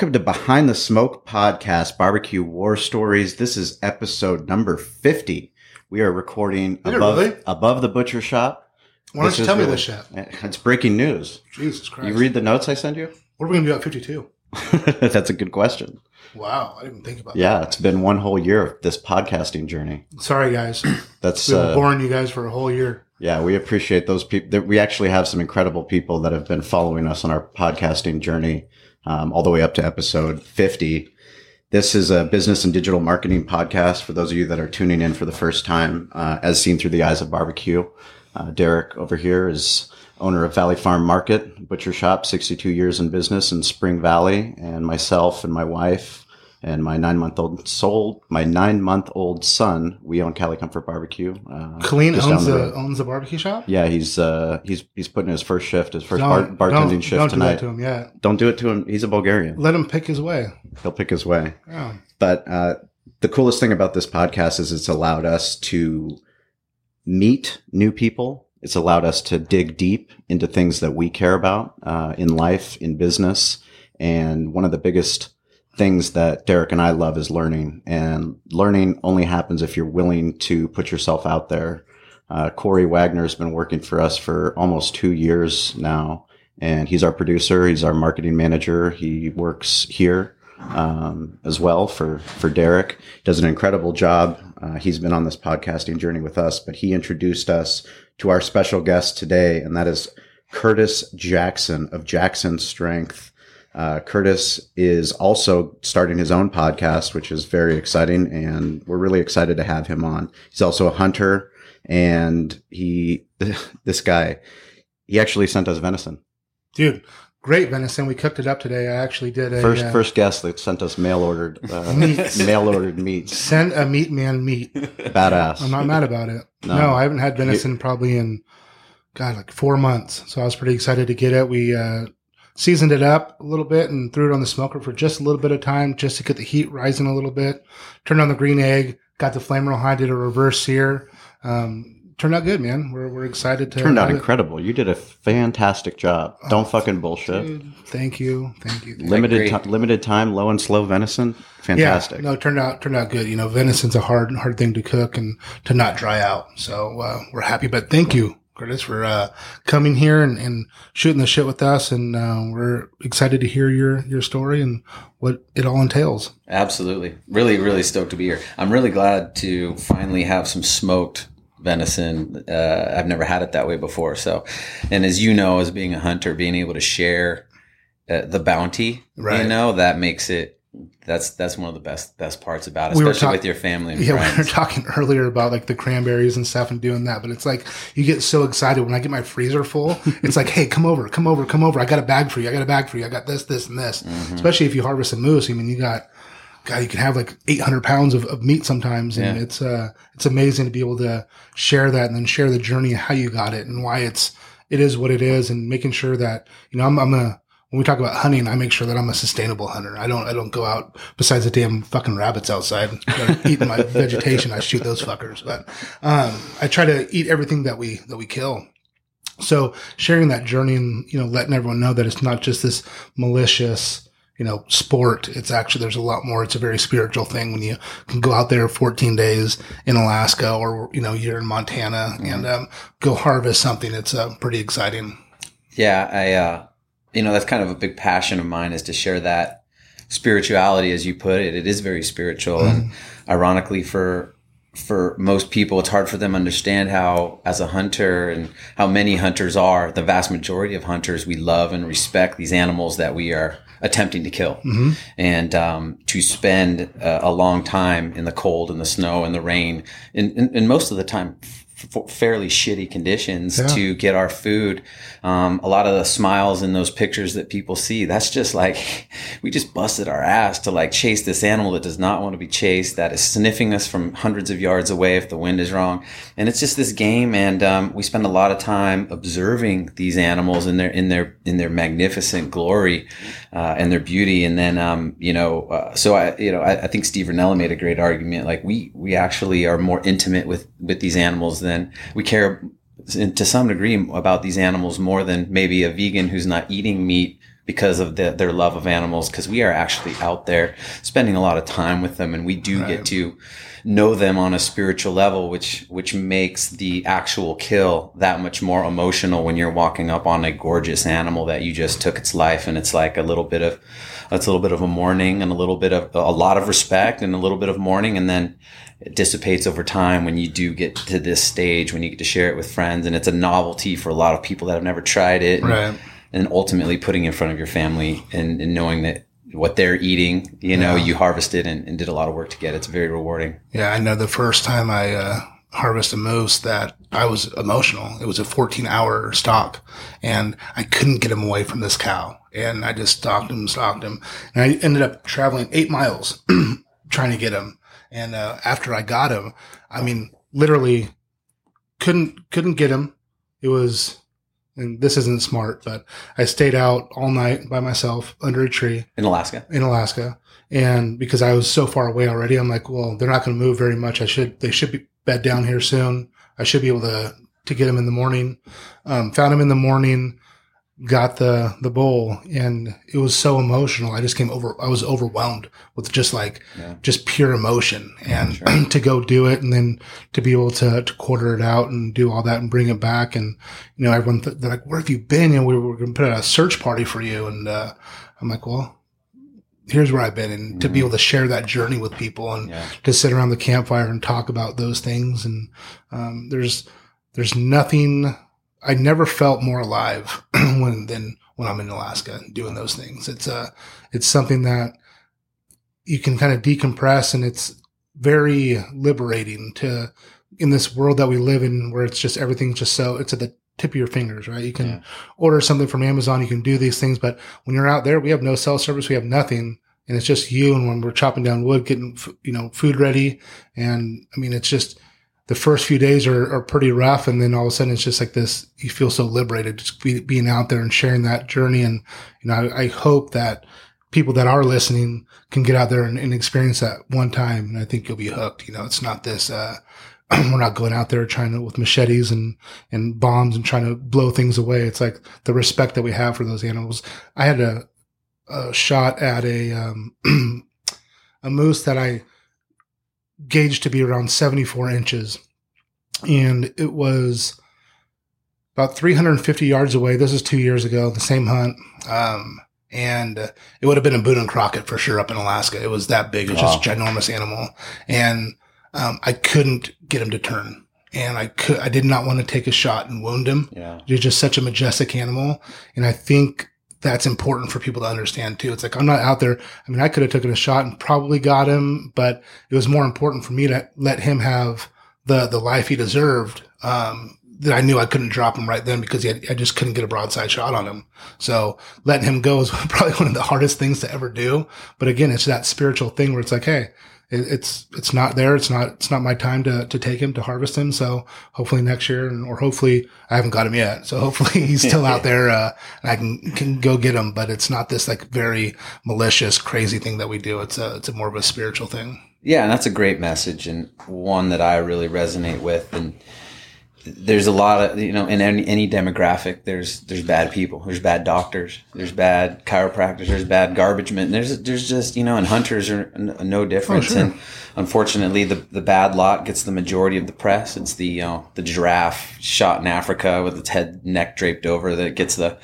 Welcome to Behind the Smoke Podcast, Barbecue War Stories. This is episode number 50. We are recording it above, really? above the butcher shop. Why don't This you is tell me really- this shit? It's breaking news. Jesus Christ. You read the notes I send you? what are we going to do at 52? That's a good question. Wow. I didn't think about that. Yeah, it's been one whole year of this podcasting journey. that. Sorry, guys. That's Been uh, boring you guys for a whole year. yeah, we appreciate those people. We actually have some incredible people that have been following us on our podcasting journey, um, all the way up to episode fifty. This is a business and digital marketing podcast for those of you that are tuning in for the first time, uh, as seen through the eyes of barbecue. Uh, Derek over here is owner of Valley Farm Market Butcher Shop, 62 years in business in Spring Valley, and myself and my wife and my nine month old soul, my nine month old son, we own Cali Comfort Barbecue. Uh, Colleen owns the the, owns the barbecue shop? Yeah, he's uh he's he's putting his first shift, his first bar- bartending don't- shift don't tonight. do that to him yet. Don't do it to him. He's a Bulgarian. Let him pick his way. He'll pick his way. Yeah. But uh, the coolest thing about this podcast is it's allowed us to meet new people. It's allowed us to dig deep into things that we care about uh, in life, in business. And one of the biggest things that Derek and I love is learning. And learning only happens if you're willing to put yourself out there. Uh, Corey Wagner has been working for us for almost two years now. And he's our producer. He's our marketing manager. He works here um, as well for for Derek. Does an incredible job. Uh, he's been on this podcasting journey with us, but he introduced us to our special guest today, and that is Curtis Jackson of Jackson Strength. Uh, Curtis is also starting his own podcast, which is very exciting, and we're really excited to have him on. He's also a hunter, and he this guy he actually sent us venison. Dude, great venison. We cooked it up today. I actually did a First uh, first guest that sent us mail ordered uh, mail ordered meats. send a meat man meat. Badass. I'm not mad about it. No. No, I haven't had venison probably in God like four months. So I was pretty excited to get it. We uh, seasoned it up a little bit and threw it on the smoker for just a little bit of time, just to get the heat rising a little bit. Turned on the green egg, got the flame real high, did a reverse sear. Um, turned out good, man. We're we're excited to Turned out have it. incredible. You did a fantastic job. Don't fucking bullshit. Dude, thank you, thank you. limited great. ti- limited time, low and slow venison. Fantastic. Yeah, no, it turned out turned out good. You know, venison's a hard hard thing to cook and to not dry out. So uh, we're happy. But thank you, Curtis, for uh, coming here and, and shooting the shit with us. And uh, we're excited to hear your your story and what it all entails. Absolutely. Really, really stoked to be here. I'm really glad to finally have some smoked venison. Uh, I've never had it that way before. So, and as you know, as being a hunter, being able to share uh, the bounty, Right. you know, that makes it, that's, that's one of the best, best parts about it, We especially talk- with your family and Yeah, we were friends. talking earlier about like the cranberries and stuff and doing that, but it's like you get so excited when I get my freezer full. it's like, hey, come over, come over, come over. I got a bag for you. I got a bag for you. I got this, this, and this. Mm-hmm. Especially if you harvest a moose. I mean, you got, God, you can have like 800 pounds of, of meat sometimes, and Yeah. it's uh, it's amazing to be able to share that and then share the journey of how you got it and why it's it is what it is, and making sure that you know I'm I'm a when we talk about hunting, I make sure that I'm a sustainable hunter. I don't I don't go out besides the damn fucking rabbits outside eating my vegetation. I shoot those fuckers, but um, I try to eat everything that we that we kill. So sharing that journey and you know letting everyone know that it's not just this malicious you know sport. It's actually there's a lot more. It's a very spiritual thing when you can go out there 14 days in Alaska or you know you're in Montana and um, go harvest something. It's uh, pretty exciting. Yeah, I, uh, you know, that's kind of a big passion of mine is to share that spirituality, as you put it. It is very spiritual, and ironically, for for most people, it's hard for them to understand how, as a hunter, and how many hunters are. The vast majority of hunters, we love and respect these animals that we are attempting to kill, and um, to spend uh, a long time in the cold and the snow and the rain, and, and, and most of the time f- fairly shitty conditions Yeah. to get our food. Um, a lot of the smiles in those pictures that people see, that's just like, we just busted our ass to like chase this animal that does not want to be chased, that is sniffing us from hundreds of yards away if the wind is wrong. And it's just this game. And, um, we spend a lot of time observing these animals in their, in their, in their magnificent glory, uh, and their beauty. And then, um, you know, uh, so I, you know, I, I think Steve Rinella made a great argument. Like we, we actually are more intimate with, with these animals than we care to some degree about these animals more than maybe a vegan who's not eating meat because of the, their love of animals. Cause we are actually out there spending a lot of time with them and we do Right. get to know them on a spiritual level, which, which makes the actual kill that much more emotional when you're walking up on a gorgeous animal that you just took its life. And it's like a little bit of, it's a little bit of a mourning and a little bit of a lot of respect and a little bit of mourning. And then it dissipates over time when you do get to this stage when you get to share it with friends and it's a novelty for a lot of people that have never tried it Right. and ultimately putting in front of your family and, and knowing that what they're eating you know Yeah. you harvested and, and did a lot of work to get it's very rewarding Yeah, I know the first time I uh, harvested moose that I was emotional. It was a 14 hour stalk and I couldn't get him away from this cow. And I just stalked him, stalked him. And I ended up traveling eight miles trying to get him. And uh, after I got him, I mean, literally couldn't, couldn't get him. It was, and this isn't smart, but I stayed out all night by myself under a tree in alaska in Alaska. And because I was so far away already, I'm like, well, they're not going to move very much. I should, they should be bed down here soon. I should be able to, to get them in the morning. Um, found them in the morning, got the, the bowl and it was so emotional. I just came over, I was overwhelmed with just like, Yeah. just pure emotion and Sure. to go do it and then to be able to, to quarter it out and do all that and bring it back. And, you know, everyone, th- they're like, where have you been? And we were going to put out a search party for you. And, uh, I'm like, well, here's where I've been, and to be able to share that journey with people, and yeah to sit around the campfire and talk about those things. And um, there's there's nothing I never felt more alive when than when I'm in Alaska doing those things. It's uh it's something that you can kind of decompress, and it's very liberating to in this world that we live in, where it's just everything's just so it's at the tip of your fingers, right? You can Yeah. order something from Amazon, you can do these things, but when you're out there, we have no cell service, we have nothing, and it's just you. And when we're chopping down wood, getting you know food ready, and I mean, it's just the first few days are, are pretty rough, and then all of a sudden, it's just like this. You feel so liberated just be, being out there and sharing that journey. And you know, I, I hope that people that are listening can get out there and, and experience that one time, and I think you'll be hooked. You know, it's not this. uh we're not going out there trying to with machetes and and bombs and trying to blow things away. It's like the respect that we have for those animals. I had a, a shot at a um, a moose that I gauged to be around 74 inches, and it was about 350 yards away. This is two years ago, the same hunt. Um, and uh, it would have been a Boone and Crockett for sure up in Alaska. It was that big. It was just a ginormous animal. And um, I couldn't get him to turn. And I could, I did not want to take a shot and wound him. yeah You're just such a majestic animal. And I think that's important for people to understand too. It's like, I'm not out there. I mean, I could have taken a shot and probably got him, but it was more important for me to let him have the, the life he deserved. Um, that I knew I couldn't drop him right then because had, I just couldn't get a broadside shot on him. So letting him go is probably one of the hardest things to ever do. But again, it's that spiritual thing where it's like, Hey, it, it's, it's not there. It's not, it's not my time to, to take him, to harvest him. So hopefully next year and, or hopefully I haven't got him yet. So hopefully he's still out there, uh, and I can, can go get him, but it's not this like very malicious, crazy thing that we do. It's a, it's a more of a spiritual thing. Yeah, and that's a great message and one that I really resonate with. And there's a lot of you know in any any demographic there's there's bad people there's bad doctors there's bad chiropractors there's bad garbage men there's there's just you know and hunters are n- no difference oh, sure. and unfortunately the the bad lot gets the majority of the press. It's the you know the giraffe shot in Africa with its head neck draped over that gets the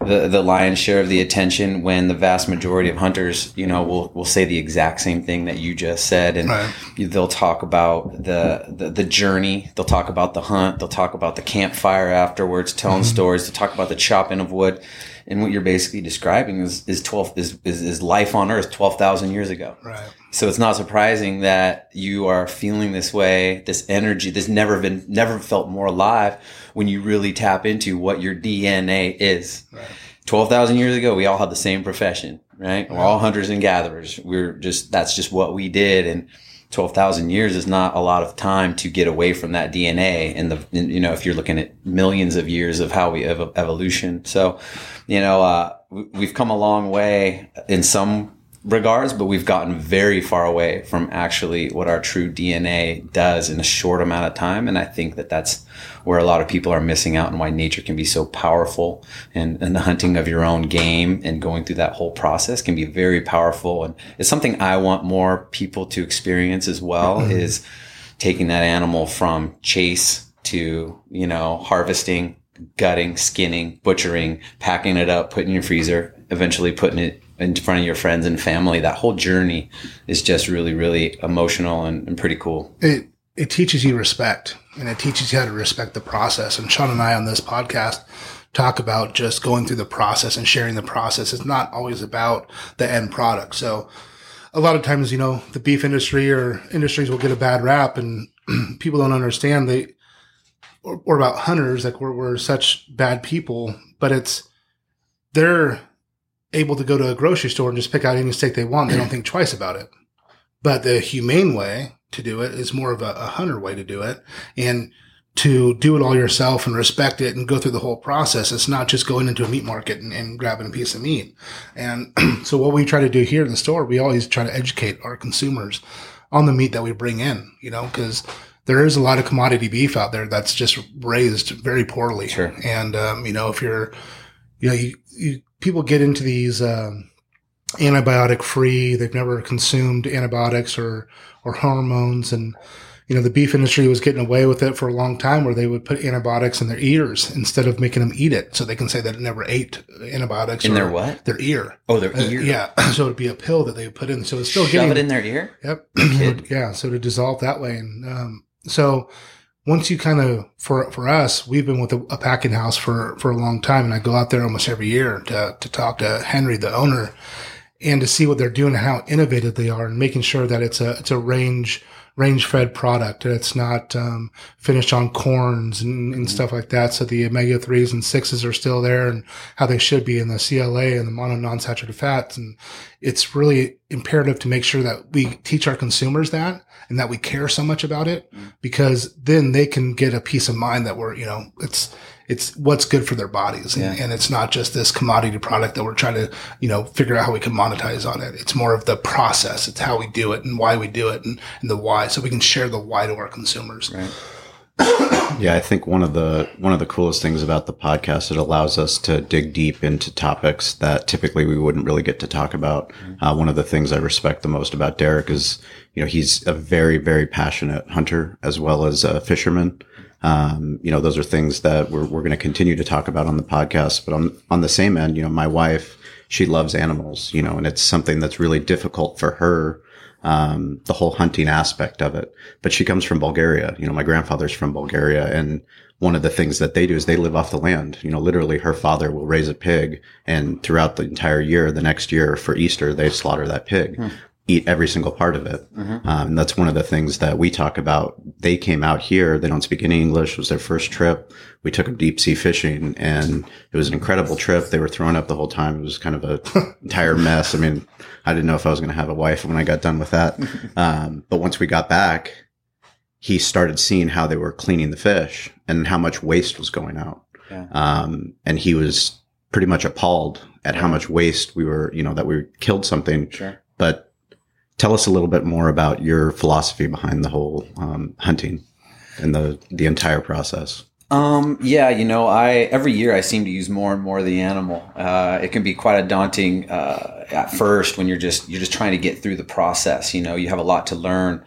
the the lion's share of the attention when the vast majority of hunters you know will will say the exact same thing that you just said. And Right. they'll talk about the, the the journey. They'll talk about the hunt. They'll talk about the campfire afterwards telling mm-hmm. stories. They'll talk about the chopping of wood And what you're basically describing is is twelve is is, is life on Earth twelve thousand years ago. Right. So it's not surprising that you are feeling this way, this energy, this never been never felt more alive when you really tap into what your DNA is. Right. 12,000 years ago, we all had the same profession, right? We're all hunters and gatherers. We're just, that's just what we did. And 12,000 years is not a lot of time to get away from that DNA. And the, you know, if you're looking at millions of years of how we ev- evolution. So, you know, uh, we've come a long way in some regards, but we've gotten very far away from actually what our true DNA does in a short amount of time. And I think that that's where a lot of people are missing out and why nature can be so powerful and, and the hunting of your own game and going through that whole process can be very powerful. And it's something I want more people to experience as well mm-hmm. is taking that animal from chase to, you know, harvesting, gutting, skinning, butchering, packing it up, putting in your freezer, eventually putting it in front of your friends and family. That whole journey is just really, really emotional and, and pretty cool. it it teaches you respect and it teaches you how to respect the process. And Sean and I on this podcast talk about just going through the process and sharing the process. It's not always about the end product. So a lot of times, you know, the beef industry or industries will get a bad rap and people don't understand they or, or about hunters, like we're, we're such bad people, but it's they're able to go to a grocery store and just pick out any steak they want. They don't think twice about it. But the humane way to do it is more of a, a hunter way to do it. And to do it all yourself and respect it and go through the whole process. It's not just going into a meat market and, and grabbing a piece of meat. And so what we try to do here in the store, we always try to educate our consumers on the meat that we bring in, you know, because there is a lot of commodity beef out there that's just raised very poorly. Sure. And, um, you know, if you're, you know, you, you people get into these, um, antibiotic free. They've never consumed antibiotics or, or hormones. And, you know, the beef industry was getting away with it for a long time where they would put antibiotics in their ears instead of making them eat it. So they can say that it never ate antibiotics In or their what? Their ear. Oh, their Uh, ear. yeah. so it'd be a pill that they would put in. So it's still Shove getting it in their ear. Yep. kid. yeah. So to dissolve that way. And, um, so once you kind of, for, for us, we've been with a, a packing house for, for a long time. And I go out there almost every year to, to talk to Henry, the owner, and to see what they're doing how innovative they are and making sure that it's a, it's a range, range fed product. and It's not, um, finished on corns and, and stuff like that. So the omega threes and sixes are still there and how they should be in the CLA and the mono non-saturated fats. And it's really imperative to make sure that we teach our consumers that and that we care so much about it because then they can get a peace of mind that we're, you know, it's, it's what's good for their bodies. And, Yeah. and it's not just this commodity product that we're trying to, you know, figure out how we can monetize on it. It's more of the process. It's how we do it and why we do it and, and the why. So we can share the why to our consumers. Right. Yeah, I think one of the one of the coolest things about the podcast it allows us to dig deep into topics that typically we wouldn't really get to talk about. Uh, one of the things I respect the most about Derek is, you know, he's a very very passionate hunter as well as a fisherman. Um, you know, those are things that we're we're going to continue to talk about on the podcast. But on on the same end, you know, my wife she loves animals, you know, and it's something that's really difficult for her um, the whole hunting aspect of it. But she comes from Bulgaria. You know, my grandfather's from Bulgaria, and one of the things that they do is they live off the land. You know, literally, her father will raise a pig, and throughout the entire year, the next year for Easter, they slaughter that pig. Eat every single part of it. Um, and that's one of the things that we talk about. They came out here. They don't speak any English. It was their first trip. We took them deep sea fishing and it was an incredible trip. They were throwing up the whole time. It was kind of a entire mess. I mean, I didn't know if I was going to have a wife when I got done with that. Um, but once we got back, he started seeing how they were cleaning the fish and how much waste was going out. Yeah. Um, and he was pretty much appalled at how much waste we were, you know, that we killed something. Sure. But tell us a little bit more about your philosophy behind the whole um, hunting and the the entire process. Um, yeah, you know, I every year I seem to use more and more of the animal. Uh, it can be quite a daunting uh, at first when you're just you're just trying to get through the process. You know, you have a lot to learn.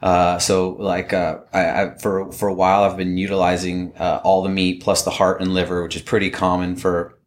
Uh, so like uh, I, I for for a while I've been utilizing uh, all the meat plus the heart and liver, which is pretty common for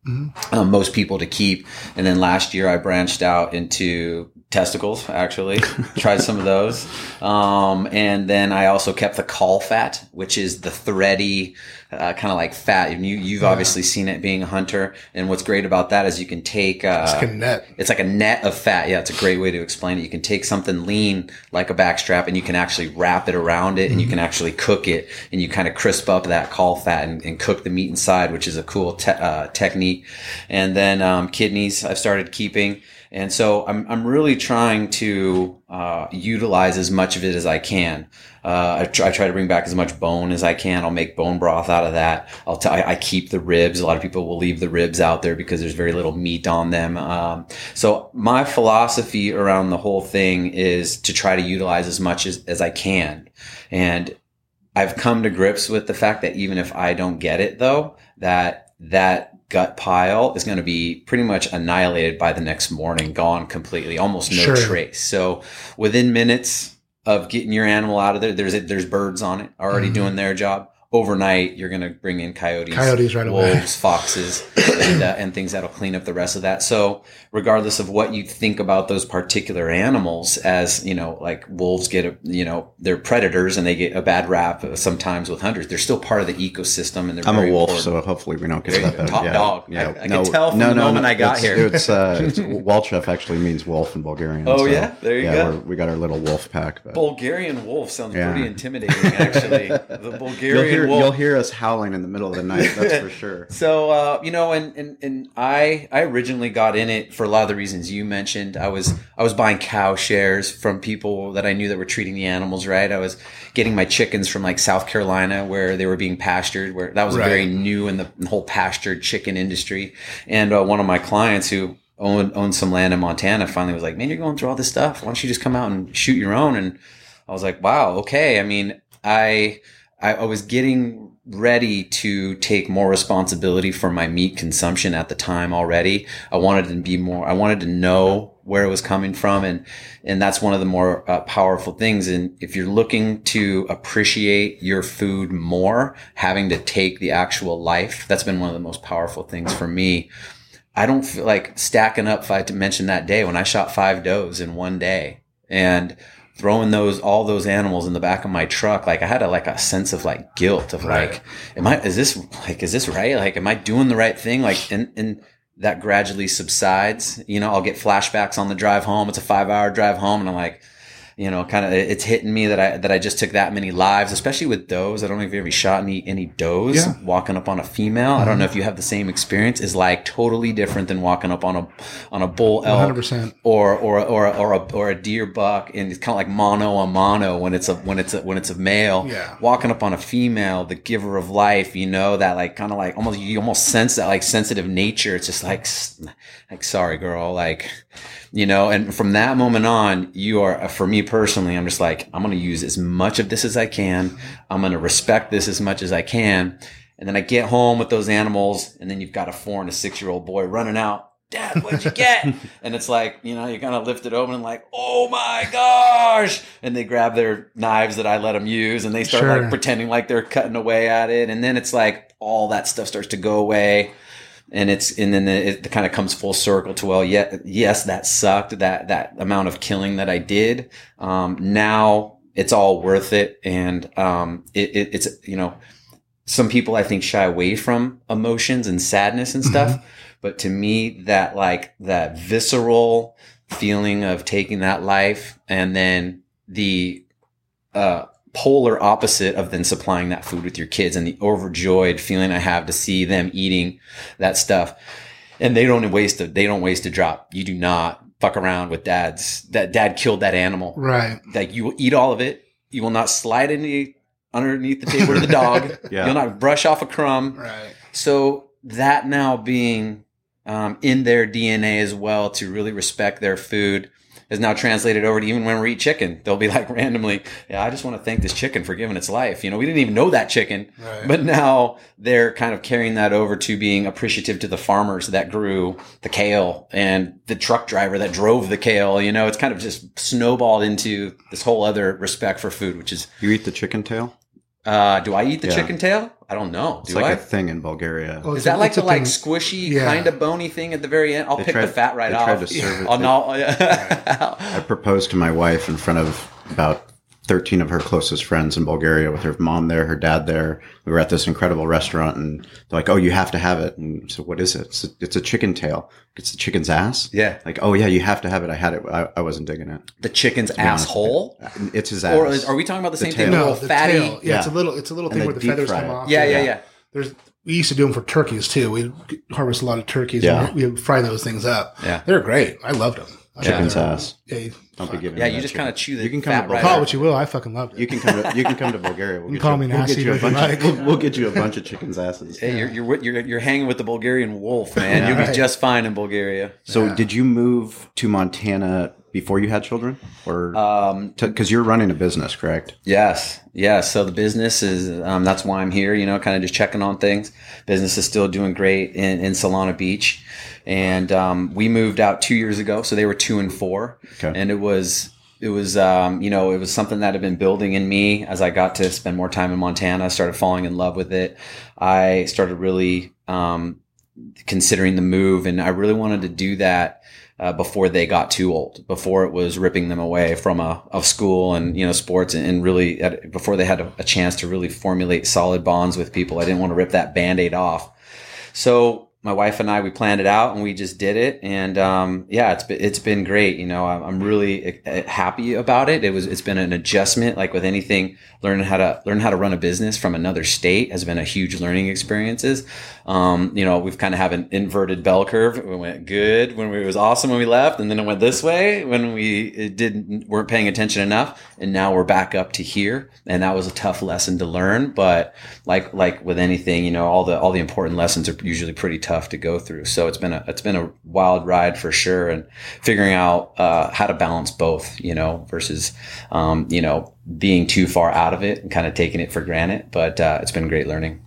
um, most people to keep. And then last year I branched out into testicles actually tried some of those um, and then i also kept the caul fat which is the thready uh, kind of like fat and you, you've obviously seen it being a hunter and what's great about that is you can take uh, It's like a net. it's like a net of fat. Yeah, it's a great way to explain it. You can take something lean like a backstrap and you can actually wrap it around it and you can actually cook it and you kind of crisp up that caul fat and, and cook the meat inside, which is a cool te- uh, technique. And then um, kidneys I've started keeping. And so I'm, I'm really trying to uh, utilize as much of it as I can. Uh, I, try, I try to bring back as much bone as I can. I'll make bone broth out of that. I'll t- I, I keep the ribs. A lot of people will leave the ribs out there because there's very little meat on them. Um, so my philosophy around the whole thing is to try to utilize as much as, as I can. And I've come to grips with the fact that even if I don't get it though, that that gut pile is going to be pretty much annihilated by the next morning, gone completely, almost no Sure. trace. So within minutes of getting your animal out of there, there's there's birds on it already Mhm. doing their job. Overnight, you're going to bring in coyotes, Coyotes right away. wolves, foxes, and, uh, and things that'll clean up the rest of that. So, regardless of what you think about those particular animals, as you know, like wolves get a, you know, they're predators and they get a bad rap uh, sometimes with hunters. They're still part of the ecosystem, and they're I'm very a wolf, important. so hopefully we don't get that. bad. Top yeah. dog. Yeah. I- I can tell from the moment I got it's, here. It's, uh, it's Walchef actually means wolf in Bulgarian. Oh, so, yeah? There you yeah, go. we're- got our little wolf pack. But Bulgarian wolf sounds Yeah. pretty intimidating, actually. the you'll Bulgarian hear wolf. you'll hear us howling in the middle of the night. That's for sure. So uh, you know, and, and and I I originally got in it for a lot of the reasons you mentioned. I was I was buying cow shares from people that I knew that were treating the animals right. I was getting my chickens from like South Carolina where they were being pastured. Where that was Right. very new in the whole pastured chicken industry. And uh, one of my clients who owned owned some land in Montana finally was like, "Man, you're going through all this stuff. Why don't you just come out and shoot your own?" And I was like, "Wow, okay." I mean, I I, I was getting ready to take more responsibility for my meat consumption at the time already. I wanted to be more, I wanted to know where it was coming from. And, and that's one of the more uh, powerful things. And if you're looking to appreciate your food more, having to take the actual life, that's been one of the most powerful things for me. I don't feel like stacking up five to mention that day when I shot five does in one day and throwing those all those animals in the back of my truck like i had a like a sense of like guilt of Right. like am i is this like is this right? Like am i doing the right thing? Like and and that gradually subsides. You know i'll get flashbacks on the drive home. It's a five hour drive home and i'm like you know kind of it's hitting me that i that i just took that many lives especially with does i don't know if you ever shot any any does Yeah. walking up on a female i don't know if you have the same experience is like totally different than walking up on a on a bull elk 100%. or or or or a, or a deer buck, and it's kind of like mono a mono when it's a when it's a when it's a male. Yeah. Walking up on a female, the giver of life, you know that like kind of like almost you almost sense that like sensitive nature. It's just like like sorry girl, like you know. And from that moment on, you are uh, for me personally, I'm just like I'm gonna use as much of this as I can. I'm gonna respect this as much as I can. And then I get home with those animals, and then you've got a four and a six year old boy running out. Dad, what'd you get? and it's like, you know, you kind of lift it open and like, oh my gosh. And they grab their knives that I let them use and they start Sure. like pretending like they're cutting away at it. And then it's like all that stuff starts to go away. And it's, and then it, kind of comes full circle to, well, yeah, yes, that sucked. That, that amount of killing that I did. Um, now it's all worth it. And, um, it, it, it's, you know, some people I think shy away from emotions and sadness and stuff. But to me, that like that visceral feeling of taking that life and then the uh, polar opposite of then supplying that food with your kids and the overjoyed feeling I have to see them eating that stuff. And they don't waste a, they don't waste a drop. You do not fuck around with dad's that dad killed that animal Right. like you will eat all of it. You will not slide any underneath the table to the dog. Yeah. You'll not brush off a crumb. Right. So that now being um, in their DNA as well to really respect their food is now translated over to even when we eat chicken. They'll be like randomly, yeah, I just want to thank this chicken for giving its life. You know, we didn't even know that chicken, Right. but now they're kind of carrying that over to being appreciative to the farmers that grew the kale and the truck driver that drove the kale. You know, it's kind of just snowballed into this whole other respect for food, which is You eat the chicken tail? Uh, do I eat the Yeah. chicken tail? I don't know. It's Do like I? a thing in Bulgaria. Well, Is it's a- that like it's a the like thing- squishy Yeah. kind of bony thing at the very end? I'll They pick tried- the fat right they off. tried to serve it- Oh they- no! I proposed to my wife in front of about 13 of her closest friends in Bulgaria with her mom there, her dad there. We were at this incredible restaurant and they're like, Oh, you have to have it. And so what is it? It's a, it's a chicken tail. It's the chicken's ass. yeah, Like, oh yeah, you have to have it. I had it. I, I wasn't digging it. the chicken's be honest. asshole. It's his ass. Or is, are we talking about the, The same tail. thing? No, the fatty. tail. Yeah, it's a little. It's a little And thing they where the feathers come it. off. Yeah, yeah, yeah. There's. We used to do them for turkeys too. We harvest a lot of turkeys. Yeah. and we would fry those things up. Yeah. they're great. I loved them. Chicken's Yeah. ass. Yeah, you- Don't be giving Yeah, me you that just kind of chew the You can come fat to right call it out. what you will. I fucking loved it. You can come to you can come to Bulgaria. We'll You get call you, me we'll nasty get you a if you bunch. like. Of, we'll, we'll get you a bunch of chicken's asses. Hey, you're, you're you're you're hanging with the Bulgarian wolf, man. You'll be Right. just fine in Bulgaria. So, Yeah. did you move to Montana before you had children, or Um, because you're running a business, correct? Yes, yes. So the business is um, that's why I'm here. You know, kind of just checking on things. Business is still doing great in, in Solana Beach, and um, we moved out two years ago. So they were two and four, Okay. and it was it was um, you know it was something that had been building in me as I got to spend more time in Montana. I started falling in love with it. I started really um, considering the move, and I really wanted to do that uh, before they got too old, before it was ripping them away from a of school and you know sports, and, and really at, before they had a, a chance to really formulate solid bonds with people. I didn't want to rip that band aid off. So my wife and I we planned it out and we just did it, and um, yeah, it's been, it's been great. You know, I'm, really uh, happy about it. It was it's been an adjustment, like with anything. Learning how to learn how to run a business from another state has been a huge learning experiences. Um, you know, we've kind of have an inverted bell curve. We went good when we, it was awesome when we left, and then it went this way when we it didn't weren't paying attention enough, and now we're back up to here. And that was a tough lesson to learn, but like like with anything, you know, all the all the important lessons are usually pretty tough to go through. So it's been a it's been a wild ride for sure, and figuring out uh, how to balance both, you know, versus um, you know being too far out of it and kind of taking it for granted. But uh, it's been great learning.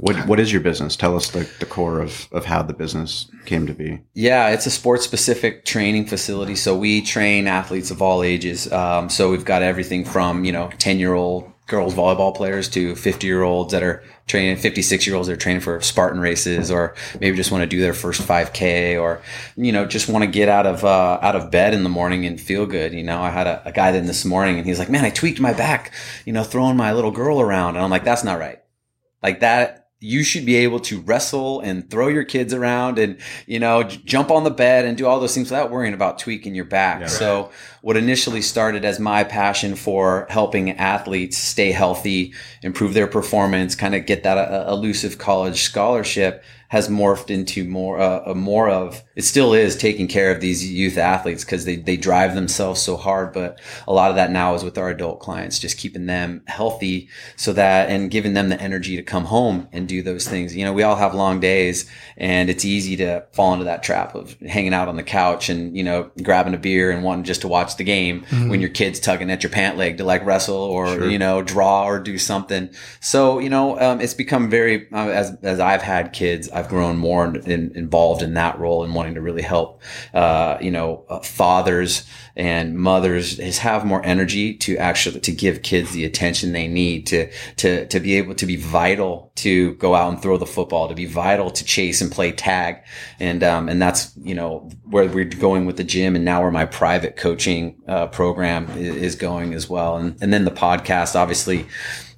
What What is your business? Tell us the, the core of, of how the business came to be. Yeah, it's a sports specific training facility. So we train athletes of all ages. Um, so we've got everything from, you know, 10 year old girls volleyball players to 50 year olds that are training, 56 year olds that are training for Spartan races or maybe just want to do their first 5K or, you know, just want to get out of, uh, out of bed in the morning and feel good. You know, I had a, a guy then this morning and he's like, man, I tweaked my back, you know, throwing my little girl around. And I'm like, that's not right. Like that, you should be able to wrestle and throw your kids around and you know jump on the bed and do all those things without worrying about tweaking your back Yeah. so what initially started as my passion for helping athletes stay healthy improve their performance kind of get that uh, elusive college scholarship has morphed into more uh, a more of it still is taking care of these youth athletes because they, they drive themselves so hard but a lot of that now is with our adult clients just keeping them healthy so that and giving them the energy to come home and do those things. You know we all have long days and it's easy to fall into that trap of hanging out on the couch and you know grabbing a beer and wanting just to watch the game when your kid's tugging at your pant leg to like wrestle or Sure. you know draw or do something. So you know um, it's become very uh, as as I've had kids I've grown more in, in, involved in that role and wanting to really help uh, you know uh, fathers and mothers is have more energy to actually to give kids the attention they need to to to be able to be vital to go out and throw the football to be vital to chase and play tag. And um, and that's you know where we're going with the gym and now where my private coaching uh, program is, going as well. And and then the podcast obviously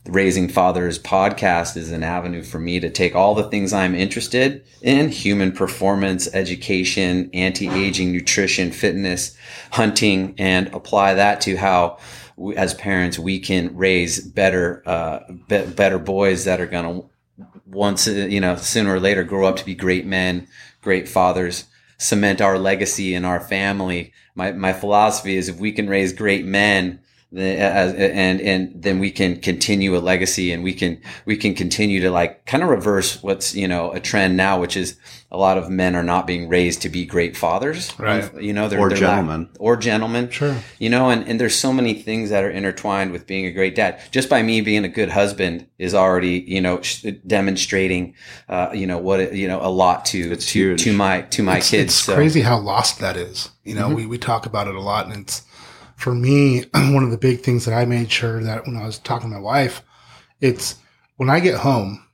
Raising Fathers podcast is an avenue for me to take all the things I'm interested in human performance, education, anti aging, nutrition, fitness, hunting, and apply that to how. We, as parents, we can raise better, uh, be- better boys that are going to once, you know, sooner or later grow up to be great men, great fathers, cement our legacy in our family. My, my philosophy is if we can raise great men, the, as, and and then we can continue a legacy and we can we can continue to like kind of reverse what's you know a trend now which is a lot of men are not being raised to be great fathers Right. you know they're, Or they're gentlemen. or gentlemen Sure. you know and, and there's so many things that are intertwined with being a great dad just by me being a good husband is already you know sh- demonstrating uh, you know what it, you know a lot to It's to, huge. to my to my it's, kids It's so crazy how lost that is. You know, Mhm. we, we talk about it a lot, and it's for me one of the big things that I made sure that when I was talking to my wife it's when I get home,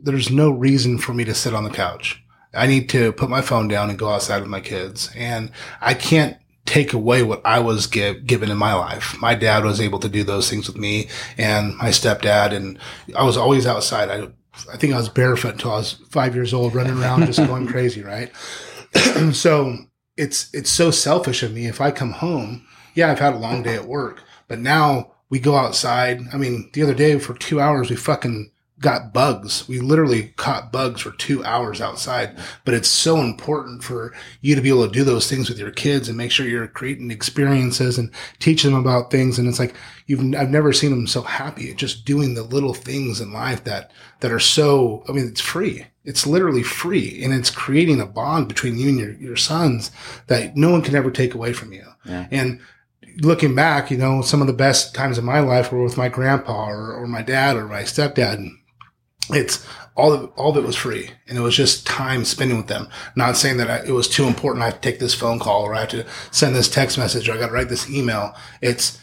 there's no reason for me to sit on the couch. I need to put my phone down and go outside with my kids. And I can't take away what I was give, given in my life. My dad was able to do those things with me and my stepdad. And I was always outside. I, I think I was barefoot until I was five years old, running around just going crazy. Right. so it's, it's so selfish of me. If I come home, yeah, I've had a long day at work, but now we go outside. I mean, the other day for two hours, we fucking got bugs. We literally caught bugs for two hours outside, but it's so important for you to be able to do those things with your kids and make sure you're creating experiences and teach them about things. And it's like, you've, I've never seen them so happy at just doing the little things in life that, that are so, I mean, it's free. It's literally free and it's creating a bond between you and your, your sons that no one can ever take away from you. Yeah. And looking back, you know, some of the best times of my life were with my grandpa or, or my dad or my stepdad. It's all of all of it was free. And it was just time spending with them. Not saying that I, it was too important i have to take this phone call or i have to send this text message or i got to write this email. It's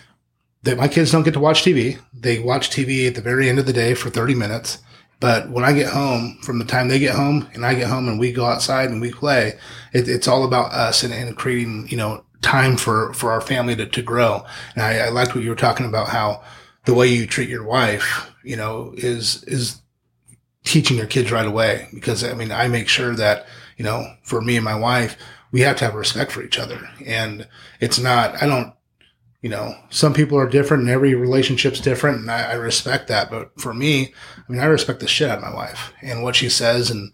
that my kids don't get to watch tv they watch tv at the very end of the day for 30 minutes. But when i get home from the time they get home and i get home and we go outside and we play it, it's all about us and, and creating you know time for for our family to, to grow and I, I liked what you were talking about how the way you treat your wife you know is is teaching your kids right away because I mean, I make sure that, you know, for me and my wife, we have to have respect for each other. And it's not, I don't, you know, some people are different and every relationship's different and I, I respect that. But for me, I mean, I respect the shit out of my wife and what she says and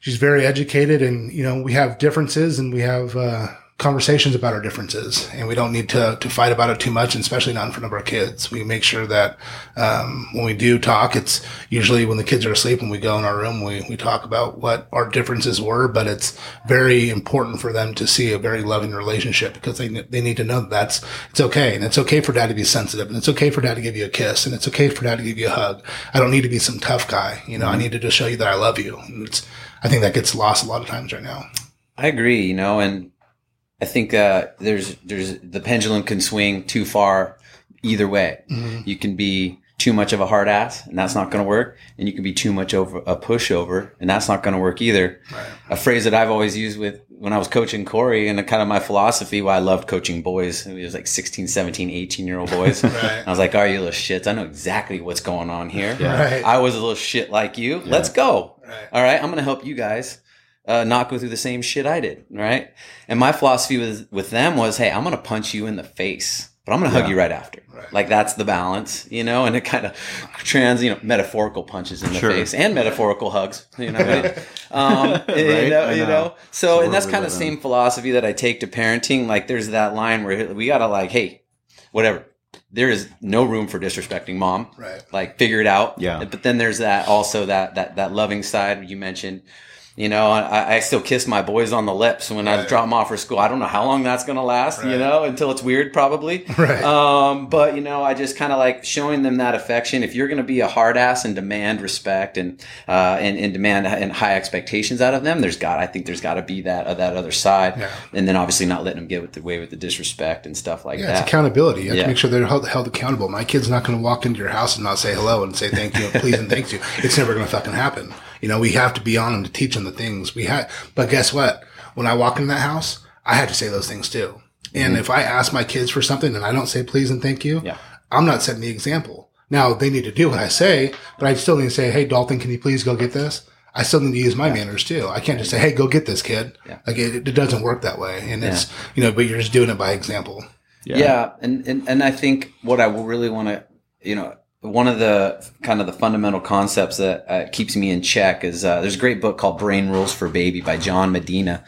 she's very educated and, you know, we have differences and we have, uh, conversations about our differences and we don't need to, to fight about it too much, and especially not in front of our kids. We make sure that, um, when we do talk, it's usually when the kids are asleep and we go in our room, we, we talk about what our differences were, but it's very important for them to see a very loving relationship because they, they need to know that that's, it's okay. And it's okay for dad to be sensitive and it's okay for dad to give you a kiss and it's okay for dad to give you a hug. I don't need to be some tough guy. You know, mm-hmm. I need to just show you that I love you. And it's, I think that gets lost a lot of times right now. I agree, you know, and I think uh, there's there's the pendulum can swing too far either way. Mm-hmm. You can be too much of a hard ass, and that's not going to work. And you can be too much over a pushover, and that's not going to work either. Right. A phrase that I've always used with when I was coaching Corey and kind of my philosophy why I loved coaching boys. It was like 16, 17, 18 year old boys. right. I was like, are you little shits? I know exactly what's going on here. Yeah. Right. I was a little shit like you. Yeah. Let's go. All right. I'm going to help you guys uh, not go through the same shit I did, right? And my philosophy with with them was, hey, I'm gonna punch you in the face, but I'm gonna yeah. hug you right after. Right. Like that's the balance, you know. And it kind of trans, you know, metaphorical punches in the sure. face and metaphorical hugs, you know. right? um, right? You know, you know? So, and that's kind of the same philosophy that I take to parenting. Like, there's that line where we gotta like, hey, whatever there is no room for disrespecting mom. Right. Like figure it out. Yeah. But then there's that also that that that loving side you mentioned you know, I, I, still kiss my boys on the lips when right. I drop them off for school. I don't know how long that's going to last, right. you know, until it's weird, probably. Right. Um, but you know, I just kind of like showing them that affection. If you're going to be a hard ass and demand respect and uh, and, and demand and high expectations out of them, there's got I think there's got to be that uh, that other side, yeah. and then obviously not letting them get with the way with the disrespect and stuff like yeah, that. It's accountability. You have yeah. to make sure they're held, held accountable. My kid's not going to walk into your house and not say hello and say thank you, please, and thank you. It's never going to fucking happen. You know, we have to be on them to teach them the things we had. But guess what? When I walk in that house, I have to say those things too. And mm-hmm. if I ask my kids for something and I don't say please and thank you, yeah. I'm not setting the example. Now they need to do what I say, but I still need to say, Hey, Dalton, can you please go get this? I still need to use my yeah. manners too. I can't just say, Hey, go get this kid. Yeah. Like it, it, doesn't work that way. And it's, you know, but you're just doing it by example. Yeah. And, and, and I think what I will really want to, you know, one of the kind of the fundamental concepts that uh, keeps me in check is uh, there's a great book called Brain Rules for Baby by John Medina.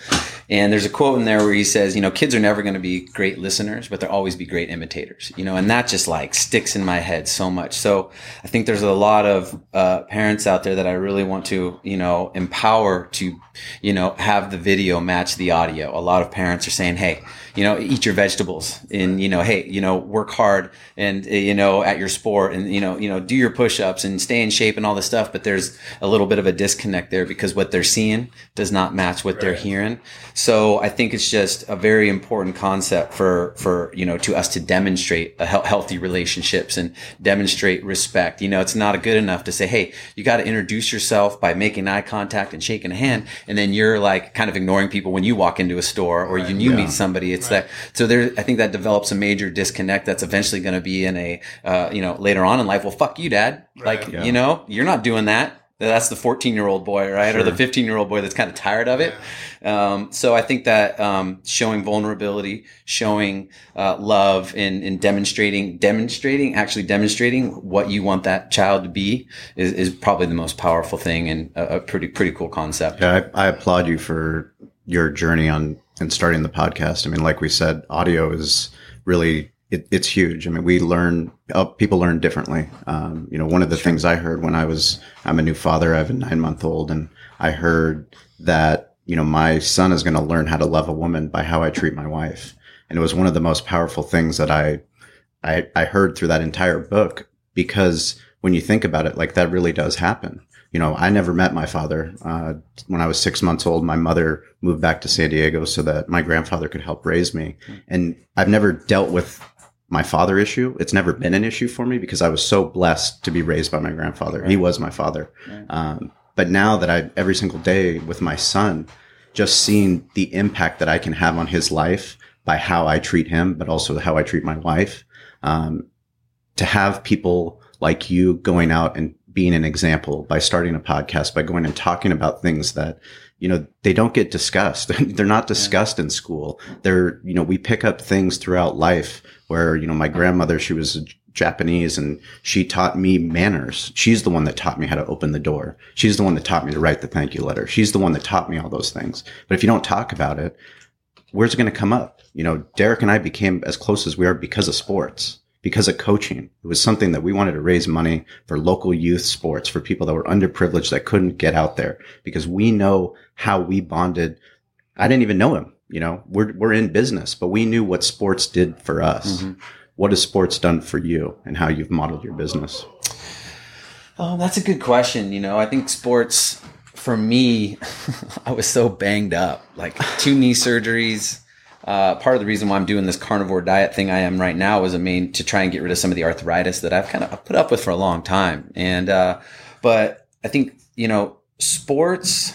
And there's a quote in there where he says, you know, kids are never going to be great listeners, but they'll always be great imitators, you know, and that just like sticks in my head so much. So I think there's a lot of uh, parents out there that I really want to, you know, empower to, you know, have the video match the audio. A lot of parents are saying, hey, you know, eat your vegetables and, you know, hey, you know, work hard and, you know, at your sport and, you know, you know, do your push-ups and stay in shape and all this stuff. But there's a little bit of a disconnect there because what they're seeing does not match what right. they're hearing. So I think it's just a very important concept for, for, you know, to us to demonstrate a he- healthy relationships and demonstrate respect. You know, it's not good enough to say, Hey, you got to introduce yourself by making eye contact and shaking a hand. And then you're like kind of ignoring people when you walk into a store or you, you Yeah. meet somebody. It's that, so there, I think that develops a major disconnect that's eventually going to be in a, uh, you know, later on in life. Well, fuck you, dad. Like, Yeah. you know, you're not doing that. That's the 14 year old boy, right? Or the 15 year old boy that's kind of tired of it. Um, so I think that um, showing vulnerability, showing uh, love, and, and demonstrating, demonstrating, actually demonstrating what you want that child to be is, is probably the most powerful thing and a, a pretty pretty cool concept. Yeah, I, I applaud you for your journey on and starting the podcast. I mean, like we said, audio is really it, it's huge. I mean, we learn uh, people learn differently. Um, you know, one of the things I heard when I was I'm a new father. I have a nine month old, and I heard that you know my son is going to learn how to love a woman by how I treat my wife, and it was one of the most powerful things that I I, I heard through that entire book because when you think about it, like that really does happen. You know, I never met my father. Uh, when I was six months old, my mother moved back to San Diego so that my grandfather could help raise me. And I've never dealt with my father issue. It's never been an issue for me because I was so blessed to be raised by my grandfather. He was my father. Right. Um, but now that I, every single day with my son, just seeing the impact that I can have on his life by how I treat him, but also how I treat my wife, um, to have people like you going out and being an example by starting a podcast, by going and talking about things that, you know, they don't get discussed. They're not discussed in school. They're, you know, we pick up things throughout life where, you know, my grandmother, she was Japanese and she taught me manners. She's the one that taught me how to open the door. She's the one that taught me to write the thank you letter. She's the one that taught me all those things. But if you don't talk about it, where's it going to come up? You know, Derek and I became as close as we are because of sports, because of coaching. It was something that we wanted to raise money for local youth sports for people that were underprivileged that couldn't get out there because we know how we bonded. I didn't even know him. You know, we're, we're in business, but we knew what sports did for us. Mhm. What has sports done for you and how you've modeled your business? Oh, that's a good question. You know, I think sports for me, I was so banged up, like two knee surgeries. Uh, part of the reason why I'm doing this carnivore diet thing I am right now is I mean to try and get rid of some of the arthritis that I've kind of put up with for a long time. And, uh, but I think, you know, sports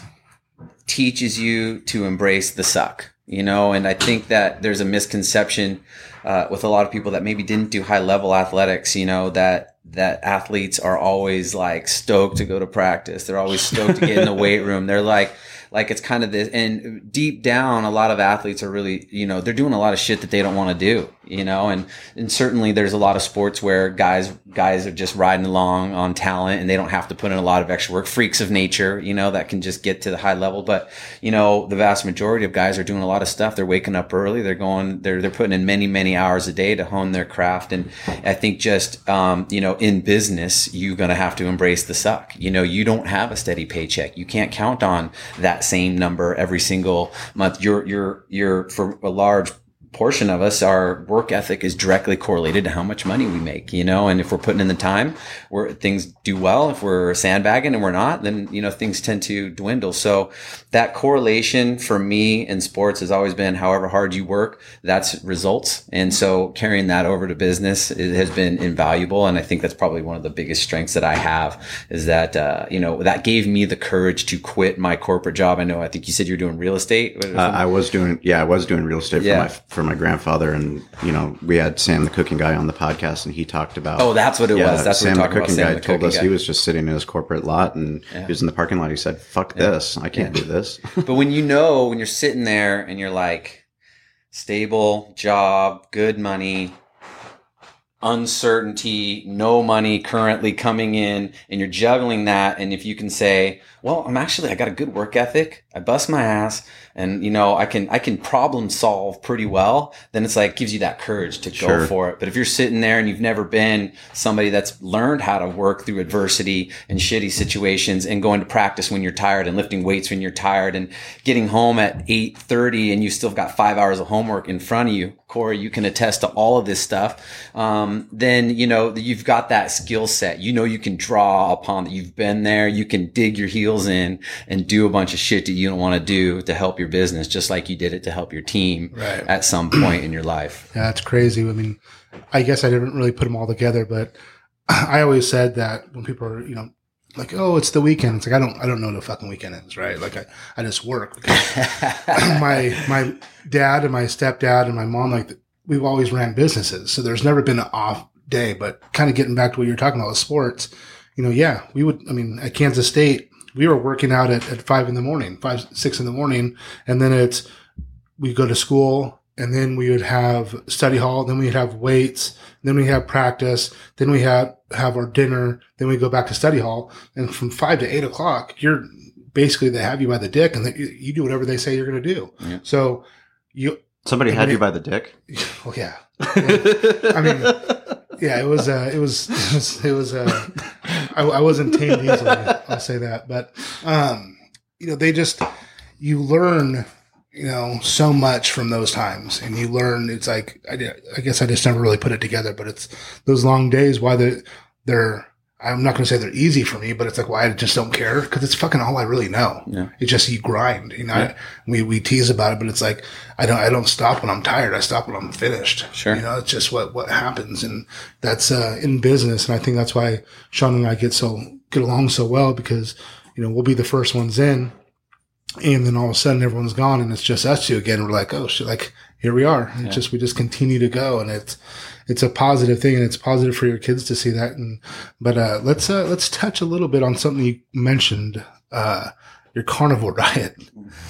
teaches you to embrace the suck, you know, and I think that there's a misconception, uh, with a lot of people that maybe didn't do high level athletics, you know, that, that athletes are always like stoked to go to practice. They're always stoked to get in the weight room. They're like, like it's kind of this, and deep down, a lot of athletes are really, you know, they're doing a lot of shit that they don't want to do, you know, and, and certainly there's a lot of sports where guys, guys are just riding along on talent and they don't have to put in a lot of extra work. Freaks of nature, you know, that can just get to the high level. But, you know, the vast majority of guys are doing a lot of stuff. They're waking up early. They're going, they're, they're putting in many, many hours a day to hone their craft. And I think just, um, you know, in business, you're going to have to embrace the suck. You know, you don't have a steady paycheck. You can't count on that same number every single month. You're, you're, you're for a large portion of us, our work ethic is directly correlated to how much money we make, you know, and if we're putting in the time where things do well, if we're sandbagging and we're not, then, you know, things tend to dwindle. So that correlation for me in sports has always been however hard you work, that's results. And so carrying that over to business it has been invaluable. And I think that's probably one of the biggest strengths that I have is that, uh, you know, that gave me the courage to quit my corporate job. I know, I think you said you're doing real estate. Uh, I was doing, yeah, I was doing real estate Yeah. for my for my grandfather, and you know, we had Sam the cooking guy on the podcast, and he talked about. Oh, that's what it was. That's Sam the cooking Sam guy the told cooking us guy. he was just sitting in his corporate lot, and Yeah. he was in the parking lot. He said, "Fuck this, I can't do this." but when you know when you're sitting there and you're like stable job good money uncertainty no money currently coming in and you're juggling that and if you can say well i'm actually i got a good work ethic i bust my ass and you know i can i can problem solve pretty well then it's like gives you that courage to Sure. go for it but if you're sitting there and you've never been somebody that's learned how to work through adversity and shitty situations and going to practice when you're tired and lifting weights when you're tired and getting home at 8.30 and you still got five hours of homework in front of you Corey, you can attest to all of this stuff. Um, then, you know, you've got that skill set. You know, you can draw upon that. You've been there. You can dig your heels in and do a bunch of shit that you don't want to do to help your business, just like you did it to help your team Right. at some point in your life. Yeah, it's crazy. I mean, I guess I didn't really put them all together, but I always said that when people are, you know, like, oh, it's the weekend. It's like I don't, I don't know what the fucking weekend is, right? Like I, I just work. my my dad and my stepdad and my mom, like we've always ran businesses, so there's never been an off day. But kind of getting back to what you're talking about with sports, you know, yeah, we would. I mean, at Kansas State, we were working out at, at five in the morning, five six in the morning, and then it's we go to school and then we would have study hall then we'd have weights then we have practice then we have have our dinner then we go back to study hall and from five to eight o'clock you're basically they have you by the dick and they, you do whatever they say you're going to do Yeah. so you Somebody had mean, you by the dick. well yeah I mean, yeah, it was, uh, it was, it was, it was, uh, I, I wasn't tamed easily. I'll say that. But, um, you know, they just, you learn, you know, so much from those times and you learn, it's like, I, I guess I just never really put it together, but it's those long days, why they they're, I'm not going to say they're easy for me, but it's like, why I just don't care. Cause it's fucking all I really know. Yeah. It's just you grind, you know, Yeah. we, we tease about it, but it's like, I don't, I don't stop when I'm tired. I stop when I'm finished. Sure. You know, it's just what, what happens. And that's, uh, in business. And I think that's why Sean and I get so, get along so well because, you know, we'll be the first ones in and then all of a sudden everyone's gone and it's just us two again. We're like, oh shit, like here we are. And It's just, we just continue to go and it's, it's a positive thing and it's positive for your kids to see that. And, but, uh, let's, uh, let's touch a little bit on something you mentioned, uh, your carnivore diet.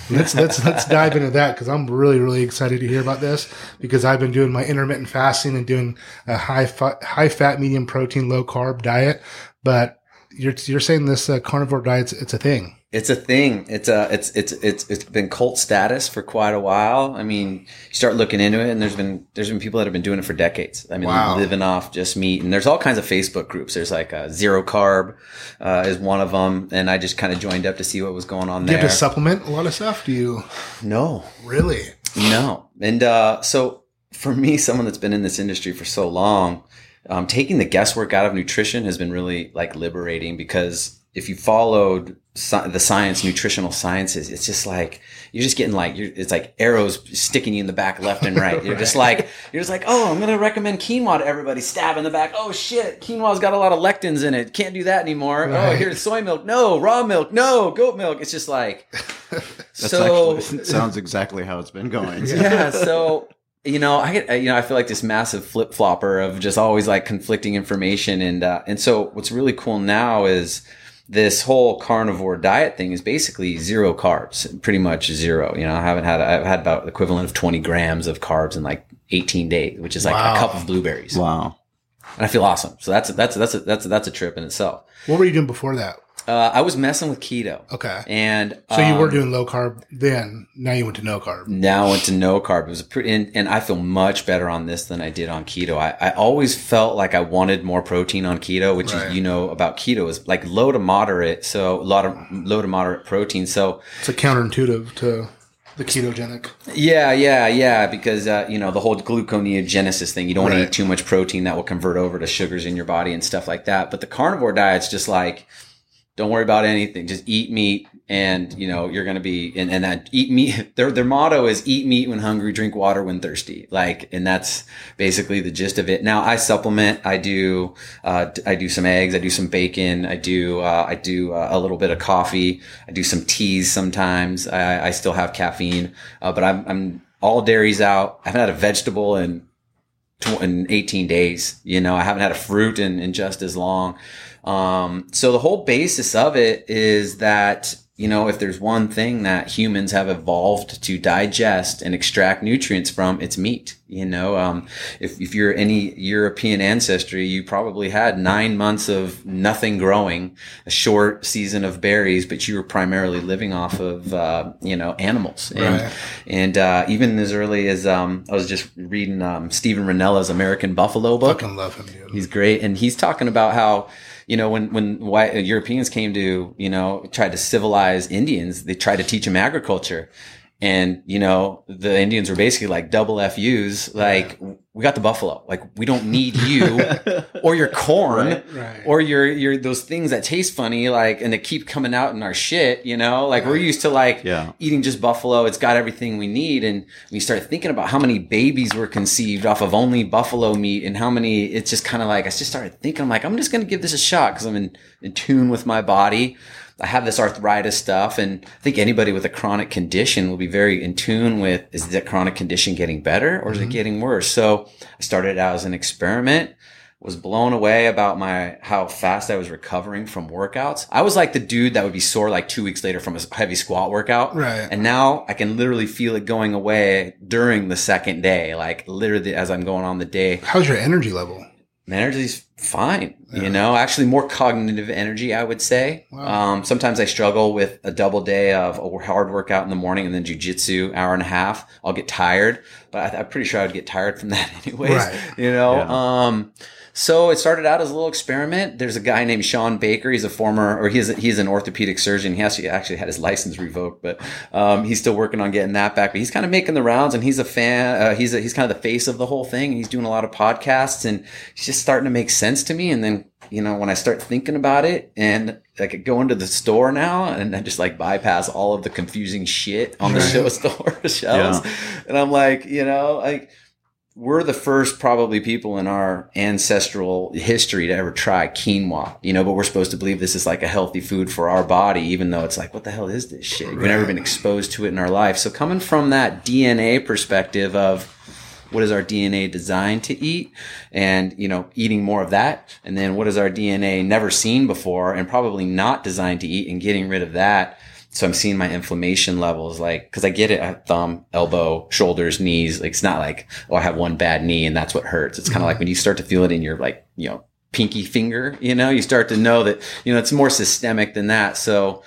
Let's let's let's dive into that because I'm really really excited to hear about this because I've been doing my intermittent fasting and doing a high fa- high fat, medium protein, low carb diet. But you're you're saying this uh, carnivore diet's it's a thing. It's a thing. It's a it's it's it's it's been cult status for quite a while. I mean, you start looking into it, and there's been there's been people that have been doing it for decades. I mean, Wow. living off just meat, and there's all kinds of Facebook groups. There's like a zero carb uh, is one of them, and I just kind of joined up to see what was going on Do you there. have to supplement a lot of stuff? Do you no, really? no. And uh, so for me, someone that's been in this industry for so long, um, taking the guesswork out of nutrition has been really like liberating because if you followed sci- the science, nutritional sciences, it's just like you're just getting like you're, it's like arrows sticking you in the back left and right. You're just like you're just like, oh, I'm gonna recommend quinoa to everybody. Stab in the back. Oh shit, quinoa's got a lot of lectins in it. Can't do that anymore. Oh, here's soy milk. No, raw milk. No, goat milk. It's just like so actually sounds exactly how it's been going. yeah. So you know, I get you know, I feel like this massive flip flopper of just always like conflicting information, and uh, and so what's really cool now is this whole carnivore diet thing is basically zero carbs, pretty much zero. You know, I haven't had I've had about the equivalent of twenty grams of carbs in like eighteen days, which is like Wow. a cup of blueberries, Wow. and I feel awesome. So that's that's that's a, that's a, that's a trip in itself. What were you doing before that? Uh, I was messing with keto, Okay, and so you were um, doing low carb then. Now you went to no carb. now I went to no carb. It was a pretty, and, and I feel much better on this than I did on keto. I, I always felt like I wanted more protein on keto, which Right. is, you know, about keto is like low to moderate. So a lot of low to moderate protein. So It's a counterintuitive to the ketogenic. yeah, yeah, yeah, because, uh, you know, the whole gluconeogenesis thing, you don't want to eat too much protein that will convert over to sugars in your body and stuff like that. But the carnivore diet's just like, don't worry about anything. Just eat meat and, you know, you're going to be, and, and that eat meat, their, their motto is eat meat when hungry, drink water when thirsty. Like, and that's basically the gist of it. Now I supplement. I do, uh, I do some eggs. I do some bacon. I do, uh, I do uh, a little bit of coffee. I do some teas sometimes. I, I still have caffeine, uh, but I'm, I'm all dairies out. I haven't had a vegetable in, in 18 days. You know, I haven't had a fruit in, in just as long. Um, so the whole basis of it is that, you know, if there's one thing that humans have evolved to digest and extract nutrients from, it's meat. You know, um, if, if you're any European ancestry, you probably had nine months of nothing growing, a short season of berries, but you were primarily living off of, uh, you know, animals. And, Right. and, uh, even as early as, um, I was just reading, um, Stephen Rinella's American Buffalo book. Fucking love him, dude. He's great, and he's talking about how you know when when white uh, Europeans came to you know tried to civilize Indians, they tried to teach them agriculture, And, you know, the Indians were basically like double FUs. Like, we got the buffalo. Like, we don't need you or your corn Right. Right. or your, your, those things that taste funny, like, and they keep coming out in our shit, you know? Like, we're used to like Yeah. eating just buffalo. It's got everything we need. And we start thinking about how many babies were conceived off of only buffalo meat and how many, it's just kind of like, I just started thinking, I'm like, I'm just going to give this a shot because I'm in, in tune with my body. I have this arthritis stuff. And I think anybody with a chronic condition will be very in tune with, is that chronic condition getting better or is it mm-hmm. getting worse? So I started out as an experiment was blown away about my how fast I was recovering from workouts. I was like the dude that would be sore like two weeks later from a heavy squat workout. Right. And now I can literally feel it going away during the second day, like literally as I'm going on the day. How's your energy level? Energy's fine, you know, actually more cognitive energy, I would say. Wow. Um, sometimes I struggle with a double day of a hard workout in the morning and then jujitsu hour and a half. I'll get tired, but I, I'm pretty sure I'd get tired from that anyways, Right. you know? Yeah. Um, so it started out as a little experiment. There's a guy named Shawn Baker. He's a former, or he's he's an orthopedic surgeon. He actually actually had his license revoked, but um, he's still working on getting that back. But he's kind of making the rounds, and he's a fan. Uh, he's a, he's kind of the face of the whole thing. He's doing a lot of podcasts, and he's just starting to make sense to me. And then you know when I start thinking about it, and I could go into the store now, and I just like bypass all of the confusing shit on the show store shelves, and I'm like, you know, like we're the first probably people in our ancestral history to ever try quinoa, you know, but we're supposed to believe this is like a healthy food for our body, even though it's like, what the hell is this shit? We've never been exposed to it in our life. So coming from that DNA perspective of what is our DNA designed to eat and, you know, eating more of that. And then what is our DNA never seen before and probably not designed to eat and getting rid of that. So I'm seeing my inflammation levels like, cause I get it at thumb, elbow, shoulders, knees. Like it's not like, oh, I have one bad knee and that's what hurts. It's kind of like when you start to feel it in your like, you know, pinky finger, you know, you start to know that, you know, it's more systemic than that. So,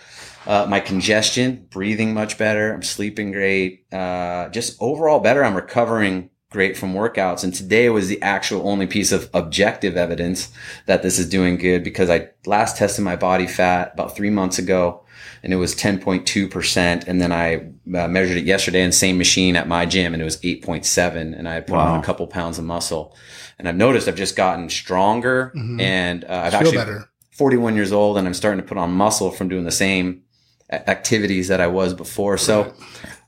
uh, my congestion, breathing much better. I'm sleeping great. Uh, just overall better. I'm recovering great from workouts. And today was the actual only piece of objective evidence that this is doing good because I last tested my body fat about three months ago and it was 10.2%. And then I uh, measured it yesterday in the same machine at my gym and it was 8.7 and I put on a couple pounds of muscle. And I've noticed I've just gotten stronger Mhm. and uh, I've Feel actually better. 41 years old and I'm starting to put on muscle from doing the same activities that I was before. So Right.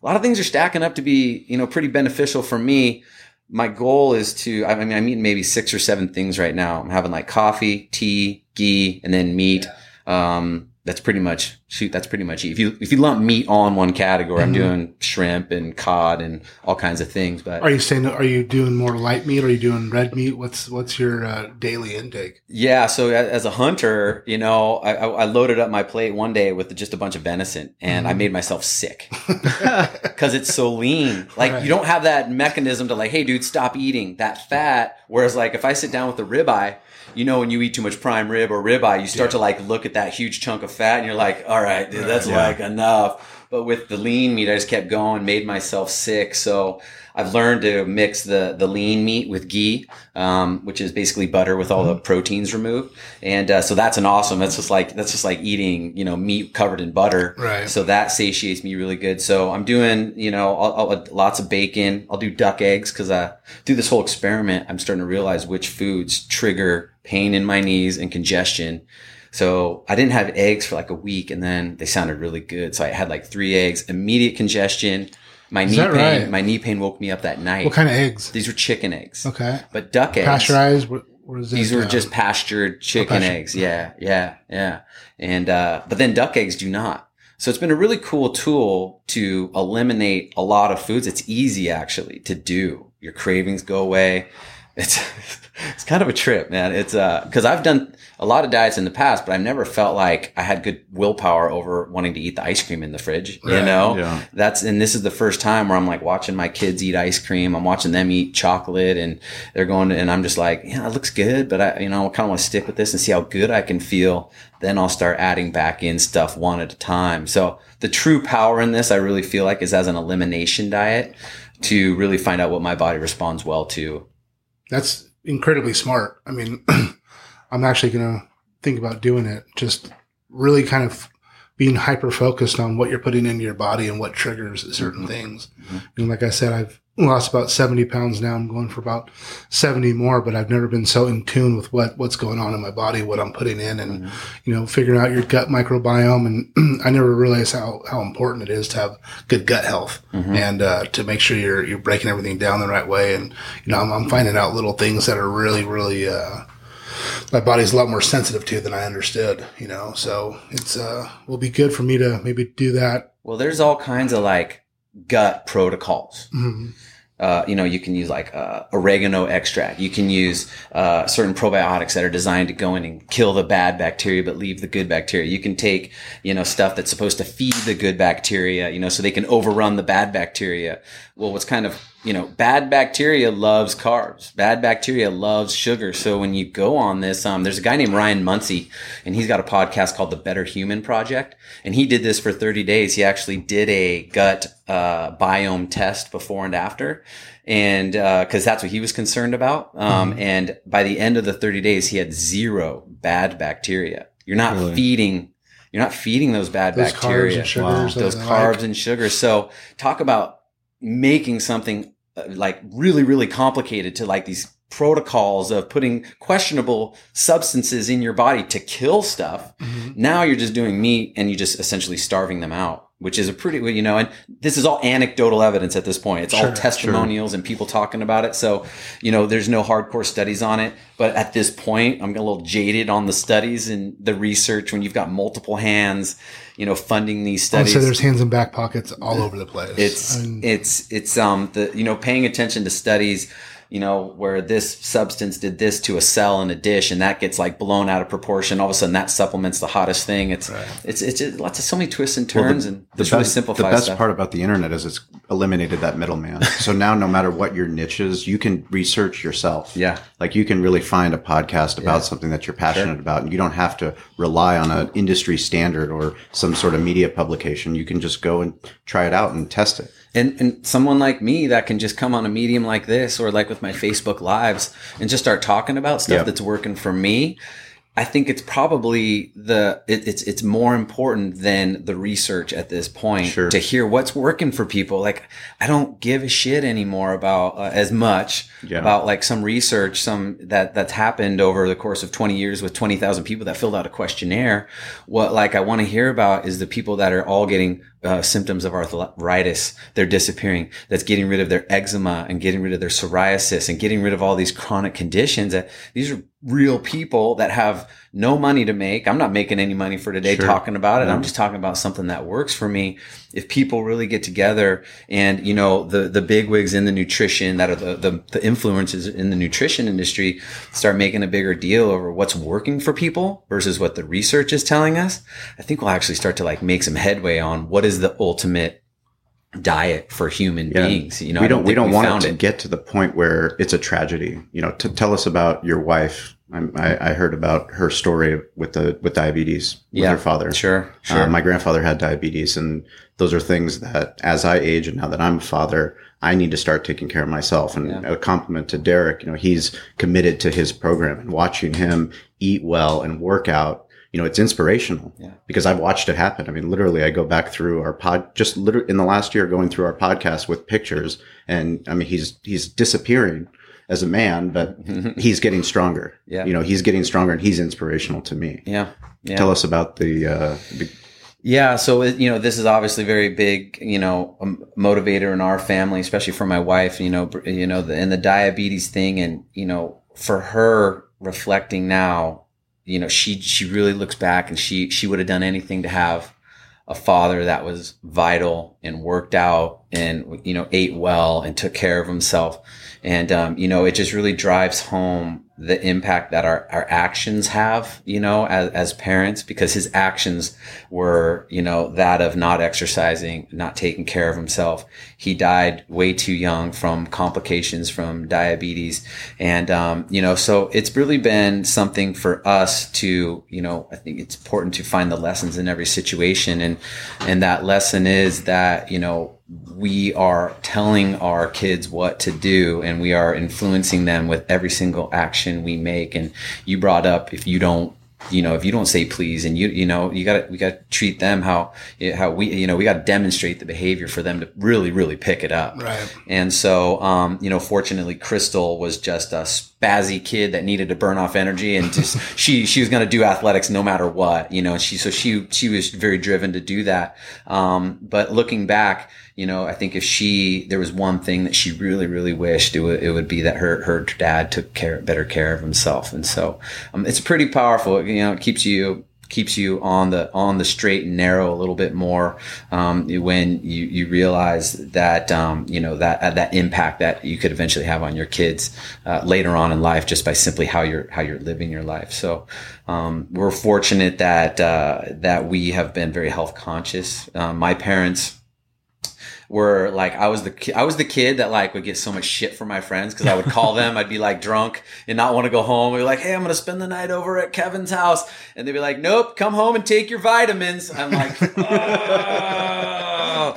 a lot of things are stacking up to be, you know, pretty beneficial for me. My goal is to, I mean, I'm eating maybe six or seven things right now. I'm having like coffee, tea, ghee, and then meat. Um, that's pretty much shoot. That's pretty much it. if you if you lump meat all in one category. I'm Mhm. doing shrimp and cod and all kinds of things. But Are you saying? Are you doing more light meat? Or are you doing red meat? What's What's your uh, daily intake? Yeah, so as a hunter, you know, I, I I loaded up my plate one day with just a bunch of venison, and I Mhm. made myself sick because it's so lean. Like Right. you don't have that mechanism to like, hey, dude, stop eating that fat. Whereas like if I sit down with a ribeye, you know, when you eat too much prime rib or ribeye, you start to like look at that huge chunk of fat, and you're like, all right, dude, that's Yeah. like enough. But with the lean meat, I just kept going, made myself sick. So I've learned to mix the the lean meat with ghee, um, which is basically butter with all the proteins removed, and uh, so that's an awesome. That's just like that's just like eating you know meat covered in butter. Right. So that satiates me really good. So I'm doing you know I'll, I'll, lots of bacon. I'll do duck eggs because uh, through this whole experiment, I'm starting to realize which foods trigger pain in my knees and congestion. So I didn't have eggs for like a week and then they sounded really good. So I had like three eggs, immediate congestion. My Is knee pain, right? my knee pain woke me up that night. What kind of eggs? These were chicken eggs, Okay. but duck eggs. Pasteurized. What, what is it? These were just pastured chicken pastured. eggs. Yeah, yeah, yeah. And uh, but then duck eggs do not. So it's been a really cool tool to eliminate a lot of foods. It's easy actually to do. Your cravings go away. It's it's kind of a trip, man. It's uh because I've done a lot of diets in the past, but I've never felt like I had good willpower over wanting to eat the ice cream in the fridge. You know, Yeah. that's and this is the first time where I'm like watching my kids eat ice cream. I'm watching them eat chocolate, and they're going, and I'm just like, yeah, it looks good, but I, you know, I kind of want to stick with this and see how good I can feel. Then I'll start adding back in stuff one at a time. So the true power in this, I really feel like, is as an elimination diet to really find out what my body responds well to. That's incredibly smart. I mean, I'm actually going to think about doing it. Just really kind of being hyper focused on what you're putting into your body and what triggers certain mm-hmm. things. Mm-hmm. And like I said, I've lost about 70 pounds now. I'm going for about 70 more, but I've never been so in tune with what, what's going on in my body, what I'm putting in and, you know, figuring out your gut microbiome. And I never realized how, how important it is to have good gut health and, uh, to make sure you're, you're breaking everything down the right way. And, you know, I'm, I'm finding out little things that are really, really, uh, my body's a lot more sensitive to than I understood, you know. So it's uh will be good for me to maybe do that. Well, there's all kinds of like gut protocols. Mhm. Uh, you know, you can use like uh, oregano extract. You can use uh, certain probiotics that are designed to go in and kill the bad bacteria, but leave the good bacteria. You can take, you know, stuff that's supposed to feed the good bacteria, you know, so they can overrun the bad bacteria. Well, what's kind of, you know, bad bacteria loves carbs. Bad bacteria loves sugar. So when you go on this, um, there's a guy named Ryan Munsey, and he's got a podcast called the Better Human Project, and he did this for 30 days. He actually did a gut uh, biome test before and after, and because that's what he was concerned about. Um, And by the end of the 30 days, he had zero bad bacteria. You're not Really? feeding. You're not feeding those bad Those bacteria carbs and sugars. Wow. those carbs like. and sugars. So talk about making something uh, like really, really complicated to like these protocols of putting questionable substances in your body to kill stuff. Mhm. Now you're just doing meat and you just essentially starving them out, which is a pretty, you know, and this is all anecdotal evidence at this point. It's all Sure, testimonials and people talking about it. So, you know, there's no hardcore studies on it. But at this point, I'm a little jaded on the studies and the research when you've got multiple hands, you know, funding these studies say there's hands and back pockets all over the place. it's I mean, it's it's um the you know paying attention to studies you know where this substance did this to a cell in a dish and that gets like blown out of proportion all of a sudden that supplements the hottest thing it's Right. it's it's just lots of so many twists and Well, turns and the just really best, simplifies the best stuff part about the internet is it's eliminated that middleman. so now, no matter what your niche is, you can research yourself. yeah Like you can really find a podcast about Yeah. something that you're passionate about, and you don't have to rely on an industry standard or some sort of media publication. You can just go and try it out and test it. And and someone like me that can just come on a medium like this or like with my Facebook lives and just start talking about stuff Yeah. that's working for me. I think it's probably the it, it's it's more important than the research at this point Sure. to hear what's working for people. Like I don't give a shit anymore about uh, as much Yeah. about like some research some that that's happened over the course of 20 years with 20,000 people that filled out a questionnaire. What like I want to hear about is the people that are all getting uh, symptoms of arthritis. They're disappearing. That's getting rid of their eczema and getting rid of their psoriasis and getting rid of all these chronic conditions. That these are real people that have no money to make. I'm not making any money for today Sure. talking about it. I'm just talking about something that works for me. If people really get together and, you know, the, the bigwigs in the nutrition that are the, the, the influences in the nutrition industry start making a bigger deal over what's working for people versus what the research is telling us, I think we'll actually start to like make some headway on what is the ultimate diet for human Yeah. beings. You know, we I don't, we don't want it to get to the point where it's a tragedy. You know, to tell us about your wife. I, I heard about her story with the with diabetes with Yeah. her father. Sure, sure. Uh, my grandfather had diabetes, and those are things that, as I age and now that I'm a father, I need to start taking care of myself. And Yeah. a compliment to Derek, you know, he's committed to his program and watching him eat well and work out. You know, it's inspirational Yeah. because I've watched it happen. I mean, literally, I go back through our pod, just literally in the last year, going through our podcast with pictures, and I mean, he's he's disappearing as a man, but he's getting stronger. Yeah. you know, he's getting stronger, and he's inspirational to me. yeah. Yeah. Tell us about the, uh, the Yeah, so you know, this is obviously very big, you know, motivator in our family, especially for my wife. You know, you know, the, and the diabetes thing, and you know, for her reflecting now, you know, she she really looks back and she she would have done anything to have a father that was vital and worked out and you know ate well and took care of himself, and um, you know, it just really drives home the impact that our, our actions have, you know, as, as parents, because his actions were, you know, that of not exercising, not taking care of himself. He died way too young from complications from diabetes. And, um, you know, so it's really been something for us to, you know, I think it's important to find the lessons in every situation. And, and that lesson is that, you know, we are telling our kids what to do and we are influencing them with every single action we make. And you brought up if you don't you know, if you don't say please and you, you know, you gotta, we gotta treat them how, how we, you know, we gotta demonstrate the behavior for them to really, really pick it up. Right. And so, um, you know, fortunately, Crystal was just a spazzy kid that needed to burn off energy and just, she, she was going to do athletics no matter what, you know, she, so she, she was very driven to do that. Um, but looking back, you know, I think if she, there was one thing that she really, really wished it would, it would be that her, her dad took care, better care of himself. And so, um, it's pretty powerful. You know, it keeps you, keeps you on the on the straight and narrow a little bit more um, when you you realize that um, you know that uh, that impact that you could eventually have on your kids uh, later on in life just by simply how you're how you're living your life. So um, we're fortunate that uh, that we have been very health conscious. Um, my parents where like I was the ki- I was the kid that like would get so much shit from my friends because I would call them, I'd be like drunk and not want to go home. Be like, "Hey, I'm gonna spend the night over at Kevin's house," and they'd be like, "Nope, come home and take your vitamins." I'm like, "Oh,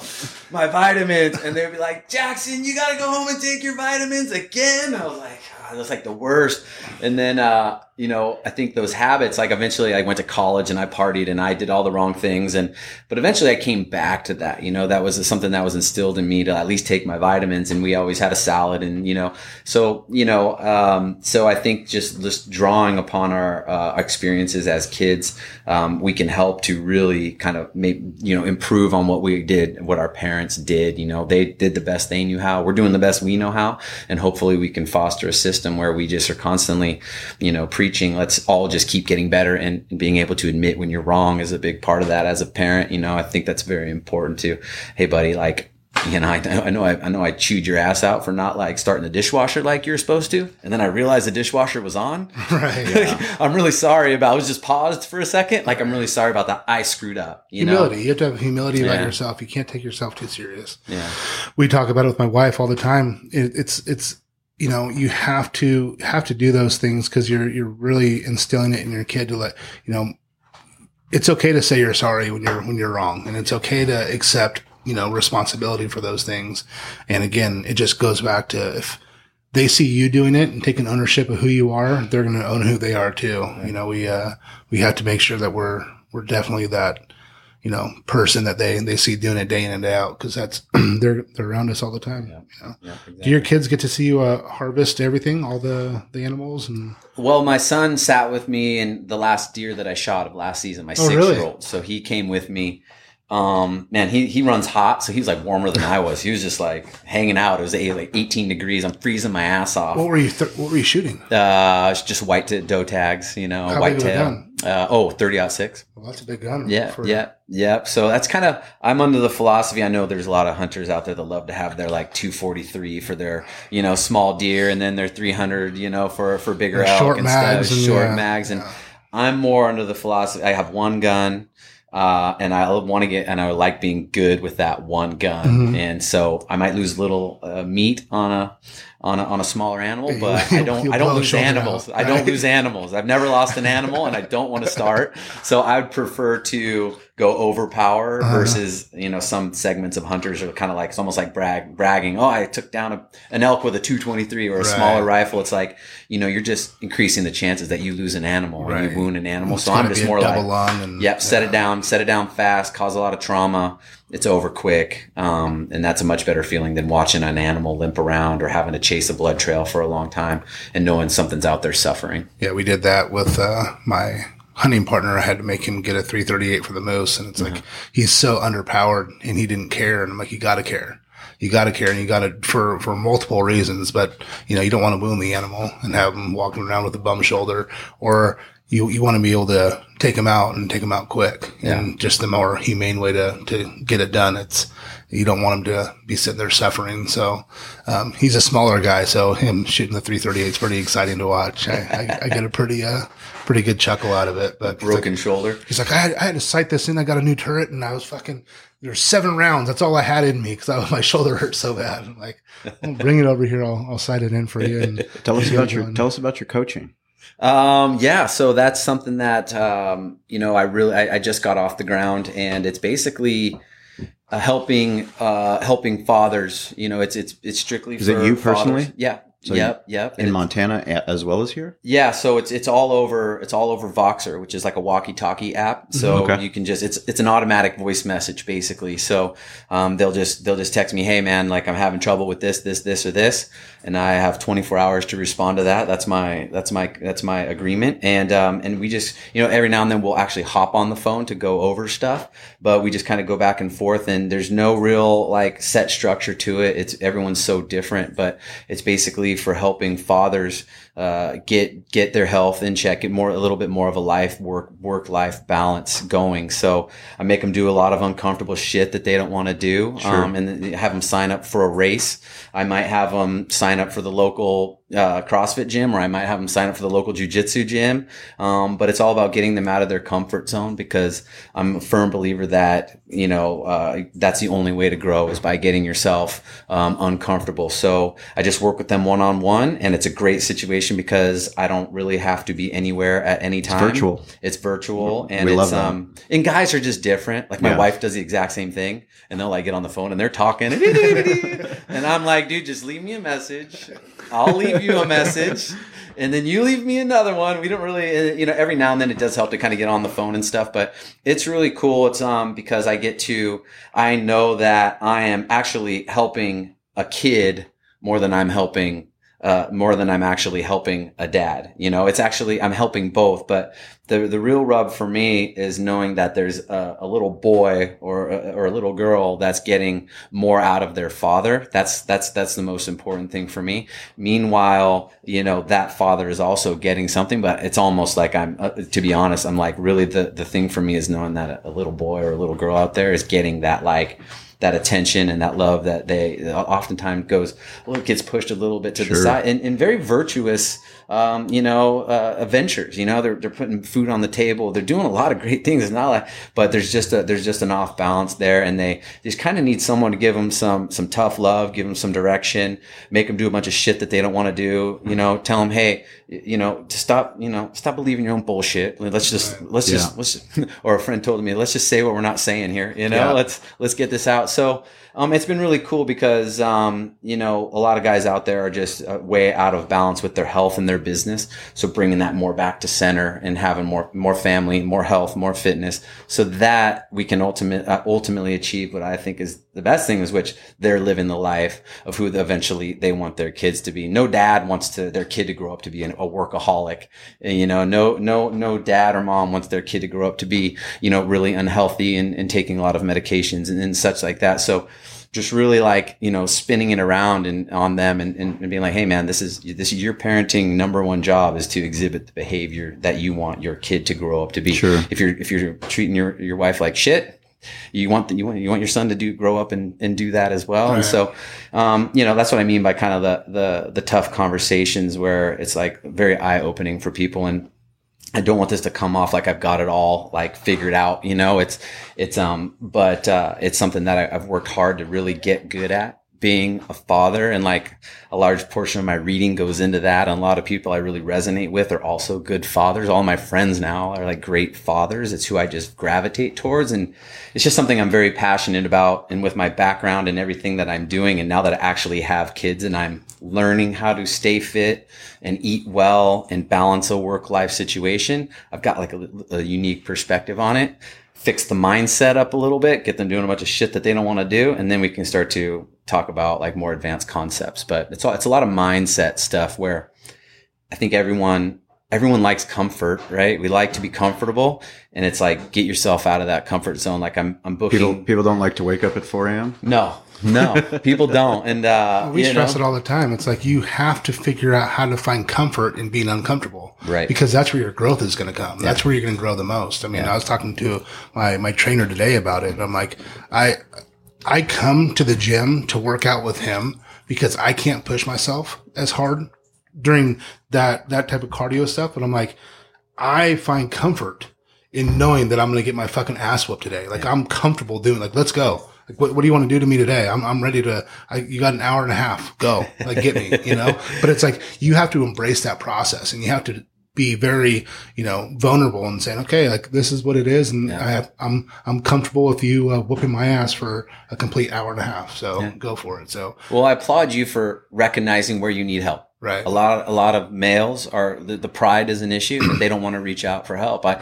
my vitamins," and they'd be like, "Jackson, you gotta go home and take your vitamins again." I was like, oh, "That's like the worst." And then uh, you know, I think those habits, like eventually I went to college and I partied and I did all the wrong things. And, but eventually I came back to that, you know, that was something that was instilled in me to at least take my vitamins. And we always had a salad and, you know, so, you know, um, so I think just, just drawing upon our, uh, experiences as kids, um, we can help to really kind of make, you know, improve on what we did, what our parents did. You know, they did the best they knew how. We're doing the best we know how. And hopefully we can foster a system where we just are constantly, you know, preaching, let's all just keep getting better and being able to admit when you're wrong is a big part of that as a parent. You know, I think that's very important too. Hey, buddy, like, you know, I, I know, I, I, know I chewed your ass out for not like starting the dishwasher like you're supposed to. And then I realized the dishwasher was on. Right. Yeah. I'm really sorry about, I was just paused for a second. Like, I'm really sorry about that. I screwed up. You humility. Know? You have to have humility about yourself. You can't take yourself too serious. Yeah. we talk about it with my wife all the time. It, it's it's you know you have to have to do those things because you're you're really instilling it in your kid to let you know it's okay to say you're sorry when you're when you're wrong, and it's okay to accept you know responsibility for those things. And again, it just goes back to if they see you doing it and taking ownership of who you are, they're going to own who they are too. You know, we uh we have to make sure that we're we're definitely that you know person that they they see doing it day in and day out because that's they're they're around us all the time. Yeah. You know? Yeah, Do your kids get to see you uh, harvest everything, all the the animals, and Well, my son sat with me in the last deer that I shot of last season, my Oh, six really? year old. So he came with me. Um, man, he, he runs hot. So he was like warmer than I was. He was just like hanging out. It was eight, like 18 degrees. I'm freezing my ass off. what were you th- what were you shooting? Uh, just white t- doe tags, you know, How white tail. Uh, oh, 30 out six. Well, that's a big gun. Yeah, for- yeah, yeah. So that's kind of I'm under the philosophy. I know there's a lot of hunters out there that love to have their like 243 for their you know small deer, and then their 300 you know for for bigger elk short and mags stuff, and, short yeah, mags. And yeah. I'm more under the philosophy. I have one gun. Uh, and I want to get, and I like being good with that one gun. Mhm. And so I might lose a little uh, meat on a, on a, on a smaller animal, but I don't, I don't lose animals. out, I don't lose animals. I've never lost an animal and I don't want to start. So I would prefer to go overpower Uh-huh. versus, you know, some segments of hunters are kind of like, it's almost like brag, bragging. Oh, I took down a, an elk with a 223 or a Right. smaller rifle. It's like, you know, you're just increasing the chances that you lose an animal and Right. you wound an animal. It's so I'm just more like, double lung and Yep, set it down, set it down fast, cause a lot of trauma. It's over quick. Um, and that's a much better feeling than watching an animal limp around or having to chase a blood trail for a long time and knowing something's out there suffering. Yeah, we did that with uh, my hunting partner. I had to make him get a 338 for the moose, and it's Mm-hmm. like he's so underpowered, and he didn't care. And I'm like, you got to care. You got to care, and you got to for for multiple reasons. But you know, you don't want to wound the animal and have him walking around with a bum shoulder, or you you want to be able to take him out and take him out quick. And just the more humane way to to get it done. It's you don't want him to be sitting there suffering. So um, he's a smaller guy, so him shooting the 338 is pretty exciting to watch. I, I, I get a pretty uh pretty good chuckle out of it. But he's like- Broken shoulder. He's like, I had, I had to sight this in. I got a new turret, and I was fucking. There's seven rounds. That's all I had in me because my shoulder hurt so bad. I'm like, bring it over here. I'll, I'll sight it in for you. And Tell us about your tell us about your coaching. Um, yeah, so that's something that, um, you know, I really, I, I just got off the ground and it's basically, uh, helping, uh, helping fathers, you know, it's, it's, it's strictly Is it for you fathers. personally? Yeah. So yep, yep. in Montana as well as here. Yeah, so it's it's all over it's all over Voxer, which is like a walkie-talkie app. So Mhm. Okay. you can just it's it's an automatic voice message basically. So um, they'll just they'll just text me, hey man, like I'm having trouble with this, this, this, or this, and I have 24 hours to respond to that. That's my that's my that's my agreement. And um, and we just you know every now and then we'll actually hop on the phone to go over stuff, but we just kind of go back and forth, and there's no real like set structure to it. It's everyone's so different, but it's basically for helping fathers uh, get get their health in check, get more a little bit more of a life work work life balance going. So I make them do a lot of uncomfortable shit that they don't want to do, Sure. um, and have them sign up for a race. I might have them sign up for the local uh, CrossFit gym, or I might have them sign up for the local jujitsu gym. Um, but it's all about getting them out of their comfort zone because I'm a firm believer that you know uh, that's the only way to grow is by getting yourself um, uncomfortable. So I just work with them one on one, and it's a great situation because I don't really have to be anywhere at any time. virtual. It's virtual, and We it's um. And guys are just different. Like my Yeah. wife does the exact same thing, and they'll like get on the phone and they're talking, and I'm like, dude, just leave me a message. I'll leave you a message. And then you leave me another one. We don't really, uh, you know, every now and then it does help to kind of get on the phone and stuff, but it's really cool. It's, um, because I get to, I know that I am actually helping a kid more than I'm helping, uh, more than I'm actually helping a dad. You know, it's actually, I'm helping both, but the, the real rub for me is knowing that there's a, a little boy or, or a little girl that's getting more out of their father. That's, that's, that's the most important thing for me. Meanwhile, you know, that father is also getting something, but it's almost like I'm, uh, to be honest, I'm like really the, the thing for me is knowing that a, a little boy or a little girl out there is getting that like, that attention and that love that they oftentimes goes, well, it gets pushed a little bit to the side. And, and very virtuous, um, you know, uh, ventures, you know, they're, they're putting food on the table. They're doing a lot of great things. It's not like, but there's just a, there's just an off balance there and they just kind of need someone to give them some, some tough love, give them some direction, make them do a bunch of shit that they don't want to do, you know, tell them, Hey, you know, to stop, you know, stop believing your own bullshit. Let's just, let's Yeah. just, let's just, or a friend told me, let's just say what we're not saying here, you know, Yeah. let's, let's get this out. So, um, it's been really cool because, um, you know, a lot of guys out there are just uh, way out of balance with their health and their business. So bringing that more back to center and having more, more family, more health, more fitness so that we can ultimate, uh, ultimately achieve what I think is the best thing is which they're living the life of who eventually they want their kids to be. No dad wants to, their kid to grow up to be an, a workaholic. You know, no, no, no dad or mom wants their kid to grow up to be, you know, really unhealthy and, and taking a lot of medications and, and such like that. So, just really like you know spinning it around and on them and, and, and being like hey man this is this is your parenting number one job is to exhibit the behavior that you want your kid to grow up to be Sure. if you're if you're treating your your wife like shit you want the, you want you want your son to do grow up and, and do that as well. And so um, you know that's what I mean by kind of the the the tough conversations where it's like very eye opening for people. And I don't want this to come off like I've got it all like figured out, you know, it's, it's, um, but, uh, it's something that I, I've worked hard to really get good at being a father and like a large portion of my reading goes into that. And a lot of people I really resonate with are also good fathers. All my friends now are like great fathers. It's who I just gravitate towards. And it's just something I'm very passionate about. And with my background and everything that I'm doing, and now that I actually have kids and I'm learning how to stay fit and eat well and balance a work life situation, I've got like a, a unique perspective on it. Fix the mindset up a little bit, get them doing a bunch of shit that they don't want to do, and then we can start to talk about like more advanced concepts. But it's all, it's a lot of mindset stuff where I think everyone everyone likes comfort, right? We like to be comfortable, and it's like get yourself out of that comfort zone. Like I'm I'm booking. People people don't like to wake up at 4 a.m. no, no, people don't, and uh, We stress know, it all the time. It's like you have to figure out how to find comfort in being uncomfortable. Right. Because that's where your growth is going to come. That's where you're going to grow the most. I mean, I was talking to my, my trainer today about it. And I'm like, I, I come to the gym to work out with him because I can't push myself as hard during that, that type of cardio stuff. But I'm like, I find comfort in knowing that I'm going to get my fucking ass whooped today. Like I'm comfortable doing like, let's go. Like, what, what do you want to do to me today? I'm, I'm ready to, I, you got an hour and a half. Go. Like, get me, you know? But it's like, you have to embrace that process and you have to be very, you know, vulnerable and saying, okay, like this is what it is. And I have, I'm, I'm comfortable with you uh, whooping my ass for a complete hour and a half. So go for it. So, Well, I applaud you for recognizing where you need help. Right. A lot, a lot of males are the, the pride is an issue. they don't want to reach out for help. I,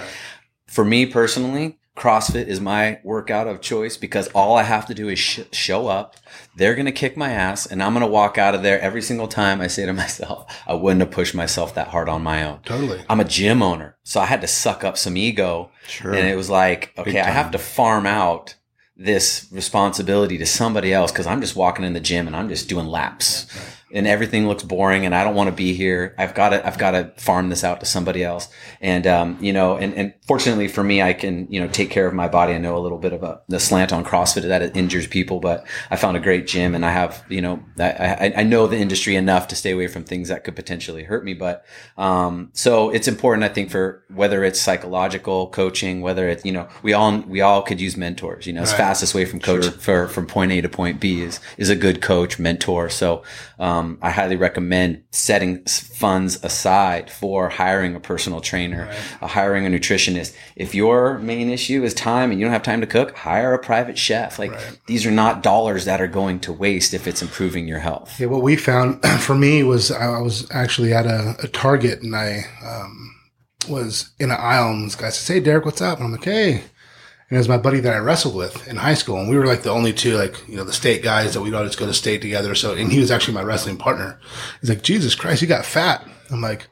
for me personally, CrossFit is my workout of choice because all I have to do is sh- show up. They're going to kick my ass and I'm going to walk out of there every single time I say to myself, I wouldn't have pushed myself that hard on my own. Totally. I'm a gym owner. So I had to suck up some ego. Sure. And it was like, okay, I have to farm out this responsibility to somebody else because I'm just walking in the gym and I'm just doing laps. And everything looks boring, and I don't want to be here. I've got to, I've got to farm this out to somebody else. And um, you know, and, and fortunately for me, I can, you know, take care of my body. I know a little bit about the slant on CrossFit that it injures people, but I found a great gym, and I have, you know, I, I, I know the industry enough to stay away from things that could potentially hurt me. But um, so it's important, I think, for whether it's psychological coaching, whether it's, you know, we all we all could use mentors. You know, it's Right. fastest way from coach for from point A to point B is is a good coach mentor. So um, I highly recommend setting funds aside for hiring a personal trainer, uh, hiring a nutritionist. If your main issue is time and you don't have time to cook, hire a private chef. Like these are not dollars that are going to waste if it's improving your health. Yeah, what we found for me was I was actually at a, a Target and I um, was in an aisle and this guy says, "Hey, Derek, what's up?" And I'm like, "Hey." And it was my buddy that I wrestled with in high school, and we were like the only two, like you know, the state guys that we'd always go to state together. So, and he was actually my wrestling partner. He's like, "Jesus Christ, you got fat." I'm like,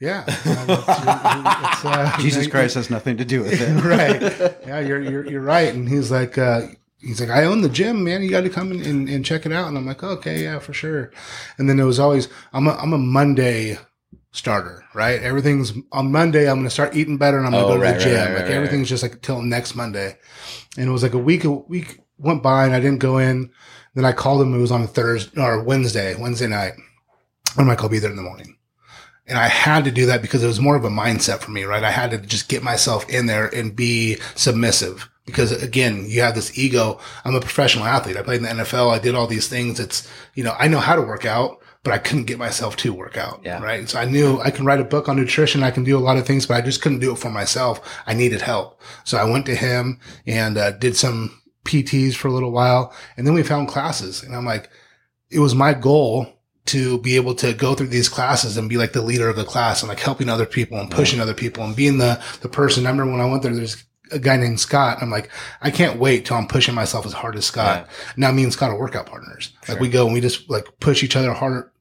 "Yeah." It's- it's, uh, Jesus Christ has nothing to do with it. right. Yeah, you're, you're, you're right. And he's like, uh, he's like, I own the gym, man. You got to come in and, and check it out. And I'm like, okay, yeah, for sure. And then it was always, I'm a, I'm a Monday starter, right? Everything's on Monday. I'm going to start eating better and I'm going to Oh, go to right, the gym. right, like right, everything's just like till next Monday. And it was like a week, a week went by and I didn't go in. Then I called him. It was on a Thursday or Wednesday, Wednesday night. I'm like, I'll be there in the morning. And I had to do that because it was more of a mindset for me, right? I had to just get myself in there and be submissive because again, you have this ego. I'm a professional athlete. I played in the NFL. I did all these things. It's, you know, I know how to work out, but I couldn't get myself to work out. Yeah. Right. So I knew I can write a book on nutrition. I can do a lot of things, but I just couldn't do it for myself. I needed help. So I went to him and uh, did some PTs for a little while. And then we found classes and I'm like, it was my goal to be able to go through these classes and be like the leader of the class and like helping other people and pushing other people and being the, the person. I remember when I went there, there's a guy named Scott. I'm like, I can't wait till I'm pushing myself as hard as Scott. Now me and Scott are workout partners. Like we go and we just like push each other harder,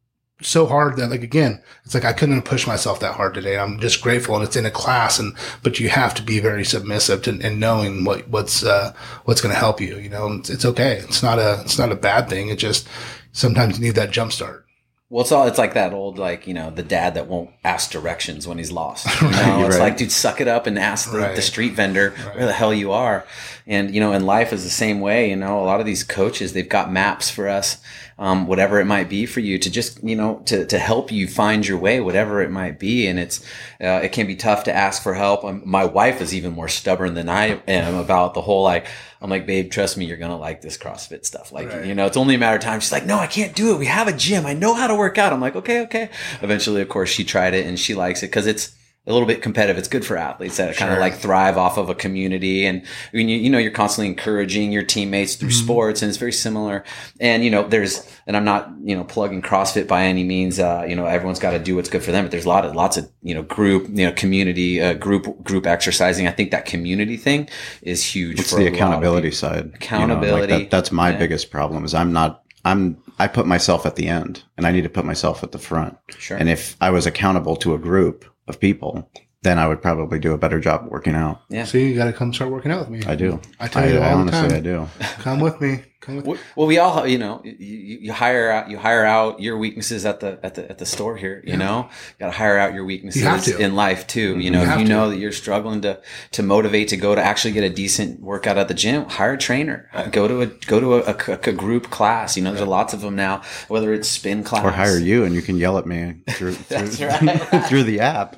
so hard that like again, it's like I couldn't push myself that hard today. I'm just grateful and it's in a class and but you have to be very submissive to and knowing what what's uh what's going to help you. You know, it's, it's okay. It's not a it's not a bad thing. It just sometimes you need that jump start. Well, it's all it's like that old like you know the dad that won't ask directions when he's lost. You know, Right, it's right. like dude, suck it up and ask the, Right. the street vendor where the hell you are. And you know, in life is the same way. You know, a lot of these coaches they've got maps for us, um, whatever it might be for you to just you know to to help you find your way, whatever it might be. And it's uh, it can be tough to ask for help. Um, my wife is even more stubborn than I am about the whole like. I'm like, babe, trust me, you're gonna like this CrossFit stuff. Like, Right. you know, it's only a matter of time. She's like, no, I can't do it. We have a gym. I know how to work out. I'm like, okay, okay. Eventually, of course, she tried it and she likes it because it's a little bit competitive. It's good for athletes that kind of like thrive off of a community. And when you, you know, you're constantly encouraging your teammates through sports and it's very similar. And, you know, there's, and I'm not, you know, plugging CrossFit by any means. Uh, you know, everyone's got to do what's good for them, but there's a lot of, lots of, you know, group, you know, community, uh, group, group exercising. I think that community thing is huge It's for the a lot of accountability side. You know, like Accountability. that, that's my Yeah. biggest problem is I'm not, I'm, I put myself at the end and I need to put myself at the front. Sure. And if I was accountable to a group of people, then I would probably do a better job working out. Yeah. See, you got to come start working out with me. I do. I tell you I all the honestly, time. I do. Come with me. Come with. Well, well, we all, you know, you, you you hire out, you hire out your weaknesses at the, at the, at the store here, you know, you got to hire out your weaknesses You in life too. You know, You if have you to. know that you're struggling to, to motivate to go to actually get a decent workout at the gym, hire a trainer, Uh, go to a, go to a, a, a group class. You know, there's lots of them now, whether it's spin class Or hire you and you can yell at me through, That's through, right. through the app.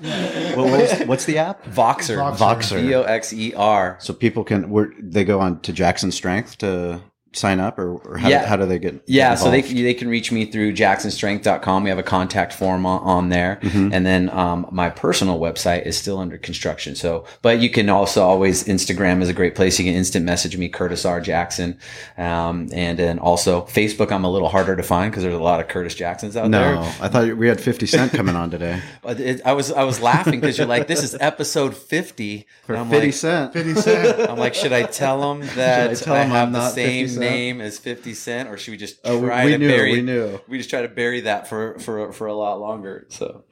What, what's, what's the app? Voxer, Voxer. Voxer. V O X E R. So people can, we're, they go on to Jackson Strength to sign up or, or how, Yeah. how do they get Yeah, get so they, they can reach me through jacksonstrength.com. We have a contact form on, on there. Mhm. And then um, my personal website is still under construction. So, but you can also always, Instagram is a great place. You can instant message me, Curtis R. Jackson. Um, and then also Facebook, I'm a little harder to find because there's a lot of Curtis Jacksons out no, there. I thought we had 50 Cent coming on today But it, I was I was laughing because you're like, this is episode 50. for I'm 50 like, Cent. 50 Cent. I'm like, should I tell him that tell I him have I'm the not same Cent? Name as 50 Cent, or should we just Oh, try we to knew, bury? we knew. We just try to bury that for for for a lot longer. So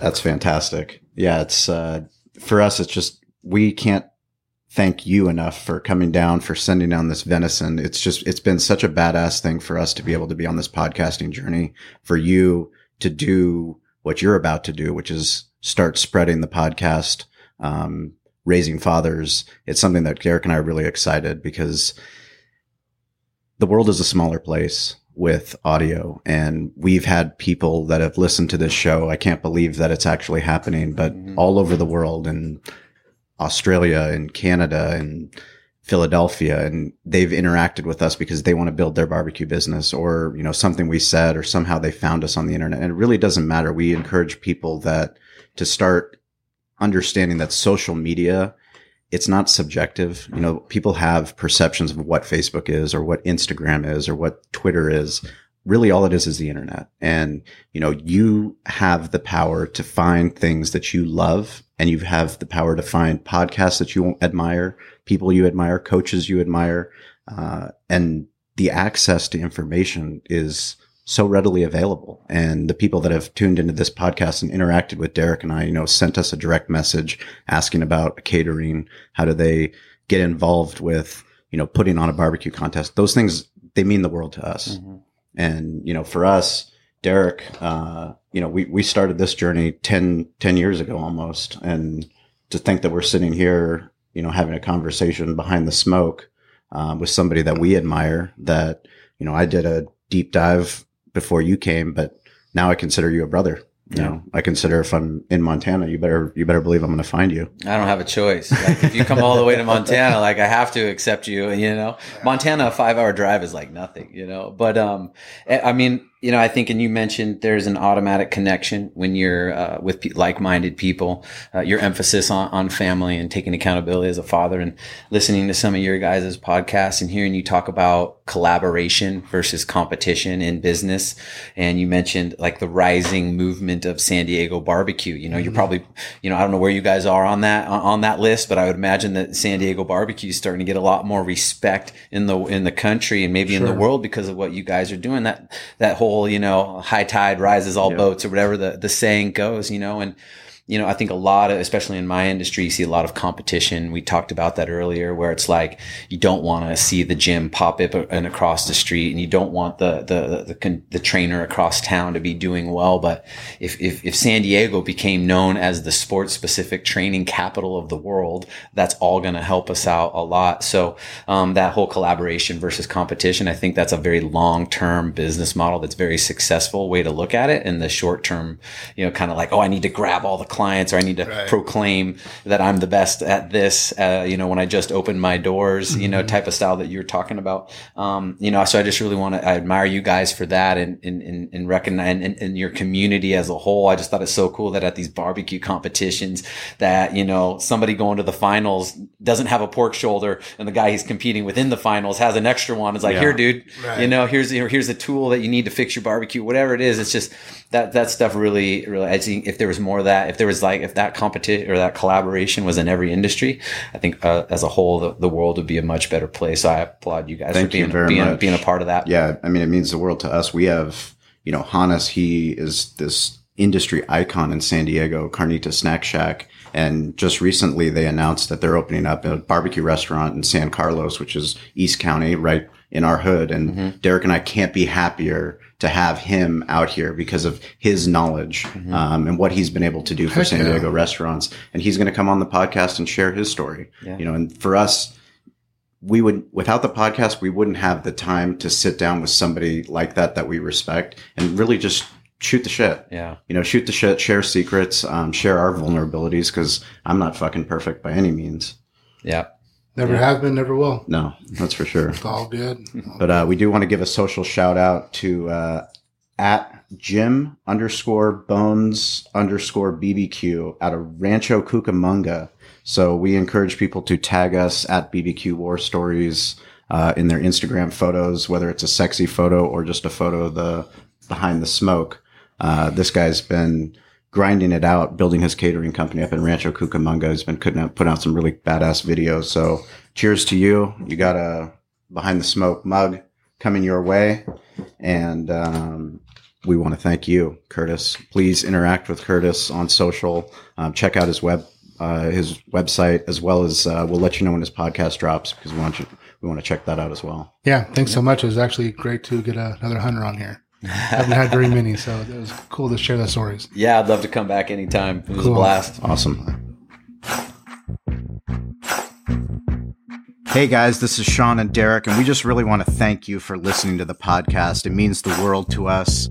That's fantastic. Yeah, it's uh, for us. It's just we can't thank you enough for coming down for sending down this venison. It's just it's been such a badass thing for us to be able to be on this podcasting journey. For you to do what you're about to do, which is start spreading the podcast, um, raising fathers. It's something that Derek and I are really excited because the world is a smaller place with audio and we've had people that have listened to this show. I can't believe that it's actually happening, but Mhm. all over the world and Australia and Canada and Philadelphia and they've interacted with us because they want to build their barbecue business or, you know, something we said or somehow they found us on the internet. And it really doesn't matter. We encourage people that to start understanding that social media it's not subjective. You know, people have perceptions of what Facebook is or what Instagram is or what Twitter is. Really, all it is is the internet. And, you know, you have the power to find things that you love and you have the power to find podcasts that you admire, people you admire, coaches you admire. Uh, and the access to information is so readily available. And the people that have tuned into this podcast and interacted with Derek and I, you know, sent us a direct message asking about catering. How do they get involved with, you know, putting on a barbecue contest? Those things, they mean the world to us. Mhm. And, you know, for us, Derek, uh, you know, we, we started this journey 10, 10 years ago almost. And to think that we're sitting here, you know, having a conversation behind the smoke, um, with somebody that we admire that, you know, I did a deep dive before you came, but now I consider you a brother. You Yeah. know, I consider if I'm in Montana, you better, you better believe I'm going to find you. I don't have a choice. Like if you come all the way to Montana, like I have to accept you. You know, Montana, a five hour drive is like nothing. You know, but um, I I mean, you know, I think, and you mentioned there's an automatic connection when you're uh, with pe- like-minded people. Uh, your emphasis on, on family and taking accountability as a father, and listening to some of your guys' podcasts and hearing you talk about collaboration versus competition in business. And you mentioned like the rising movement of San Diego barbecue. You know, you're probably, you know, I don't know where you guys are on that on on that list, but I would imagine that San Diego barbecue is starting to get a lot more respect in the in the country and maybe in the world because of what you guys are doing. That that whole, you know, high tide rises all Yeah. boats or whatever the the saying goes. You know, and you know, I think a lot of, especially in my industry, you see a lot of competition. We talked about that earlier, where it's like you don't want to see the gym pop up and across the street, and you don't want the the the, con- the trainer across town to be doing well. But if, if if San Diego became known as the sports specific training capital of the world, that's all going to help us out a lot. So um, that whole collaboration versus competition, I think that's a very long term business model that's very successful way to look at it. In the short term, you know, kind of like, oh, I need to grab all the clients or I need to Right. proclaim that I'm the best at this, uh, you know, when I just opened my doors, you Mm-hmm. know, type of style that you're talking about. Um, you know, so I just really want to, I admire you guys for that and, and, and, and recognize and, and your community as a whole. I just thought it's so cool that at these barbecue competitions that, you know, somebody going to the finals doesn't have a pork shoulder and the guy he's competing within the finals has an extra one. It's like, Yeah. here, dude, Right. you know, here's, here's a tool that you need to fix your barbecue, whatever it is. It's just that, that stuff really, really, I think if there was more of that, if there was like, if that competition or that collaboration was in every industry, I think uh, as a whole, the, the world would be a much better place. So I applaud you guys Thank for you being, very being, being a part of that. Yeah, I mean, it means the world to us. We have, you know, Hanis, he is this industry icon in San Diego, Carnita Snack Shack. And just recently they announced that they're opening up a barbecue restaurant in San Carlos, which is East County, right in our hood. And Derek and I can't be happier to have him out here because of his knowledge um, and what he's been able to do for Heck San yeah. Diego restaurants. And he's going to come on the podcast and share his story. Yeah. You know, and for us, we would without the podcast we wouldn't have the time to sit down with somebody like that that we respect and really just shoot the shit Yeah. you know shoot the shit share secrets um, share our vulnerabilities because i'm not fucking perfect by any means Yeah. Never Yeah. have been, never will. No, that's for sure. It's all good. But uh, we do want to give a social shout out to uh, at Jim underscore Bones underscore BBQ out of Rancho Cucamonga. So we encourage people to tag us at BBQ War Stories uh, in their Instagram photos, whether it's a sexy photo or just a photo of the behind the smoke. Uh, this guy's been grinding it out, building his catering company up in Rancho Cucamonga. He's been putting out, putting out some really badass videos. So cheers to you. You got a behind the smoke mug coming your way. And um, we want to thank you, Curtis. Please interact with Curtis on social. Um, check out his web, uh, his website, as well as uh, we'll let you know when his podcast drops because we want you, we want to check that out as well. Yeah, thanks so much. It was actually great to get a, another hunter on here. Haven't had very many, so it was cool to share the stories. Yeah, I'd love to come back anytime. It was Cool. a blast. Awesome. Hey guys, this is Sean and Derek, and we just really want to thank you for listening to the podcast. It means the world to us.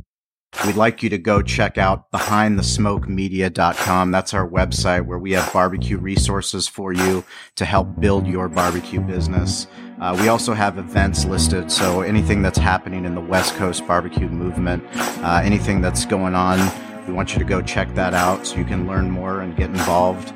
We'd like you to go check out behindthesmokemedia.com. That's our website where we have barbecue resources for you to help build your barbecue business. Uh, we also have events listed, so anything that's happening in the West Coast barbecue movement, uh, anything that's going on, we want you to go check that out so you can learn more and get involved.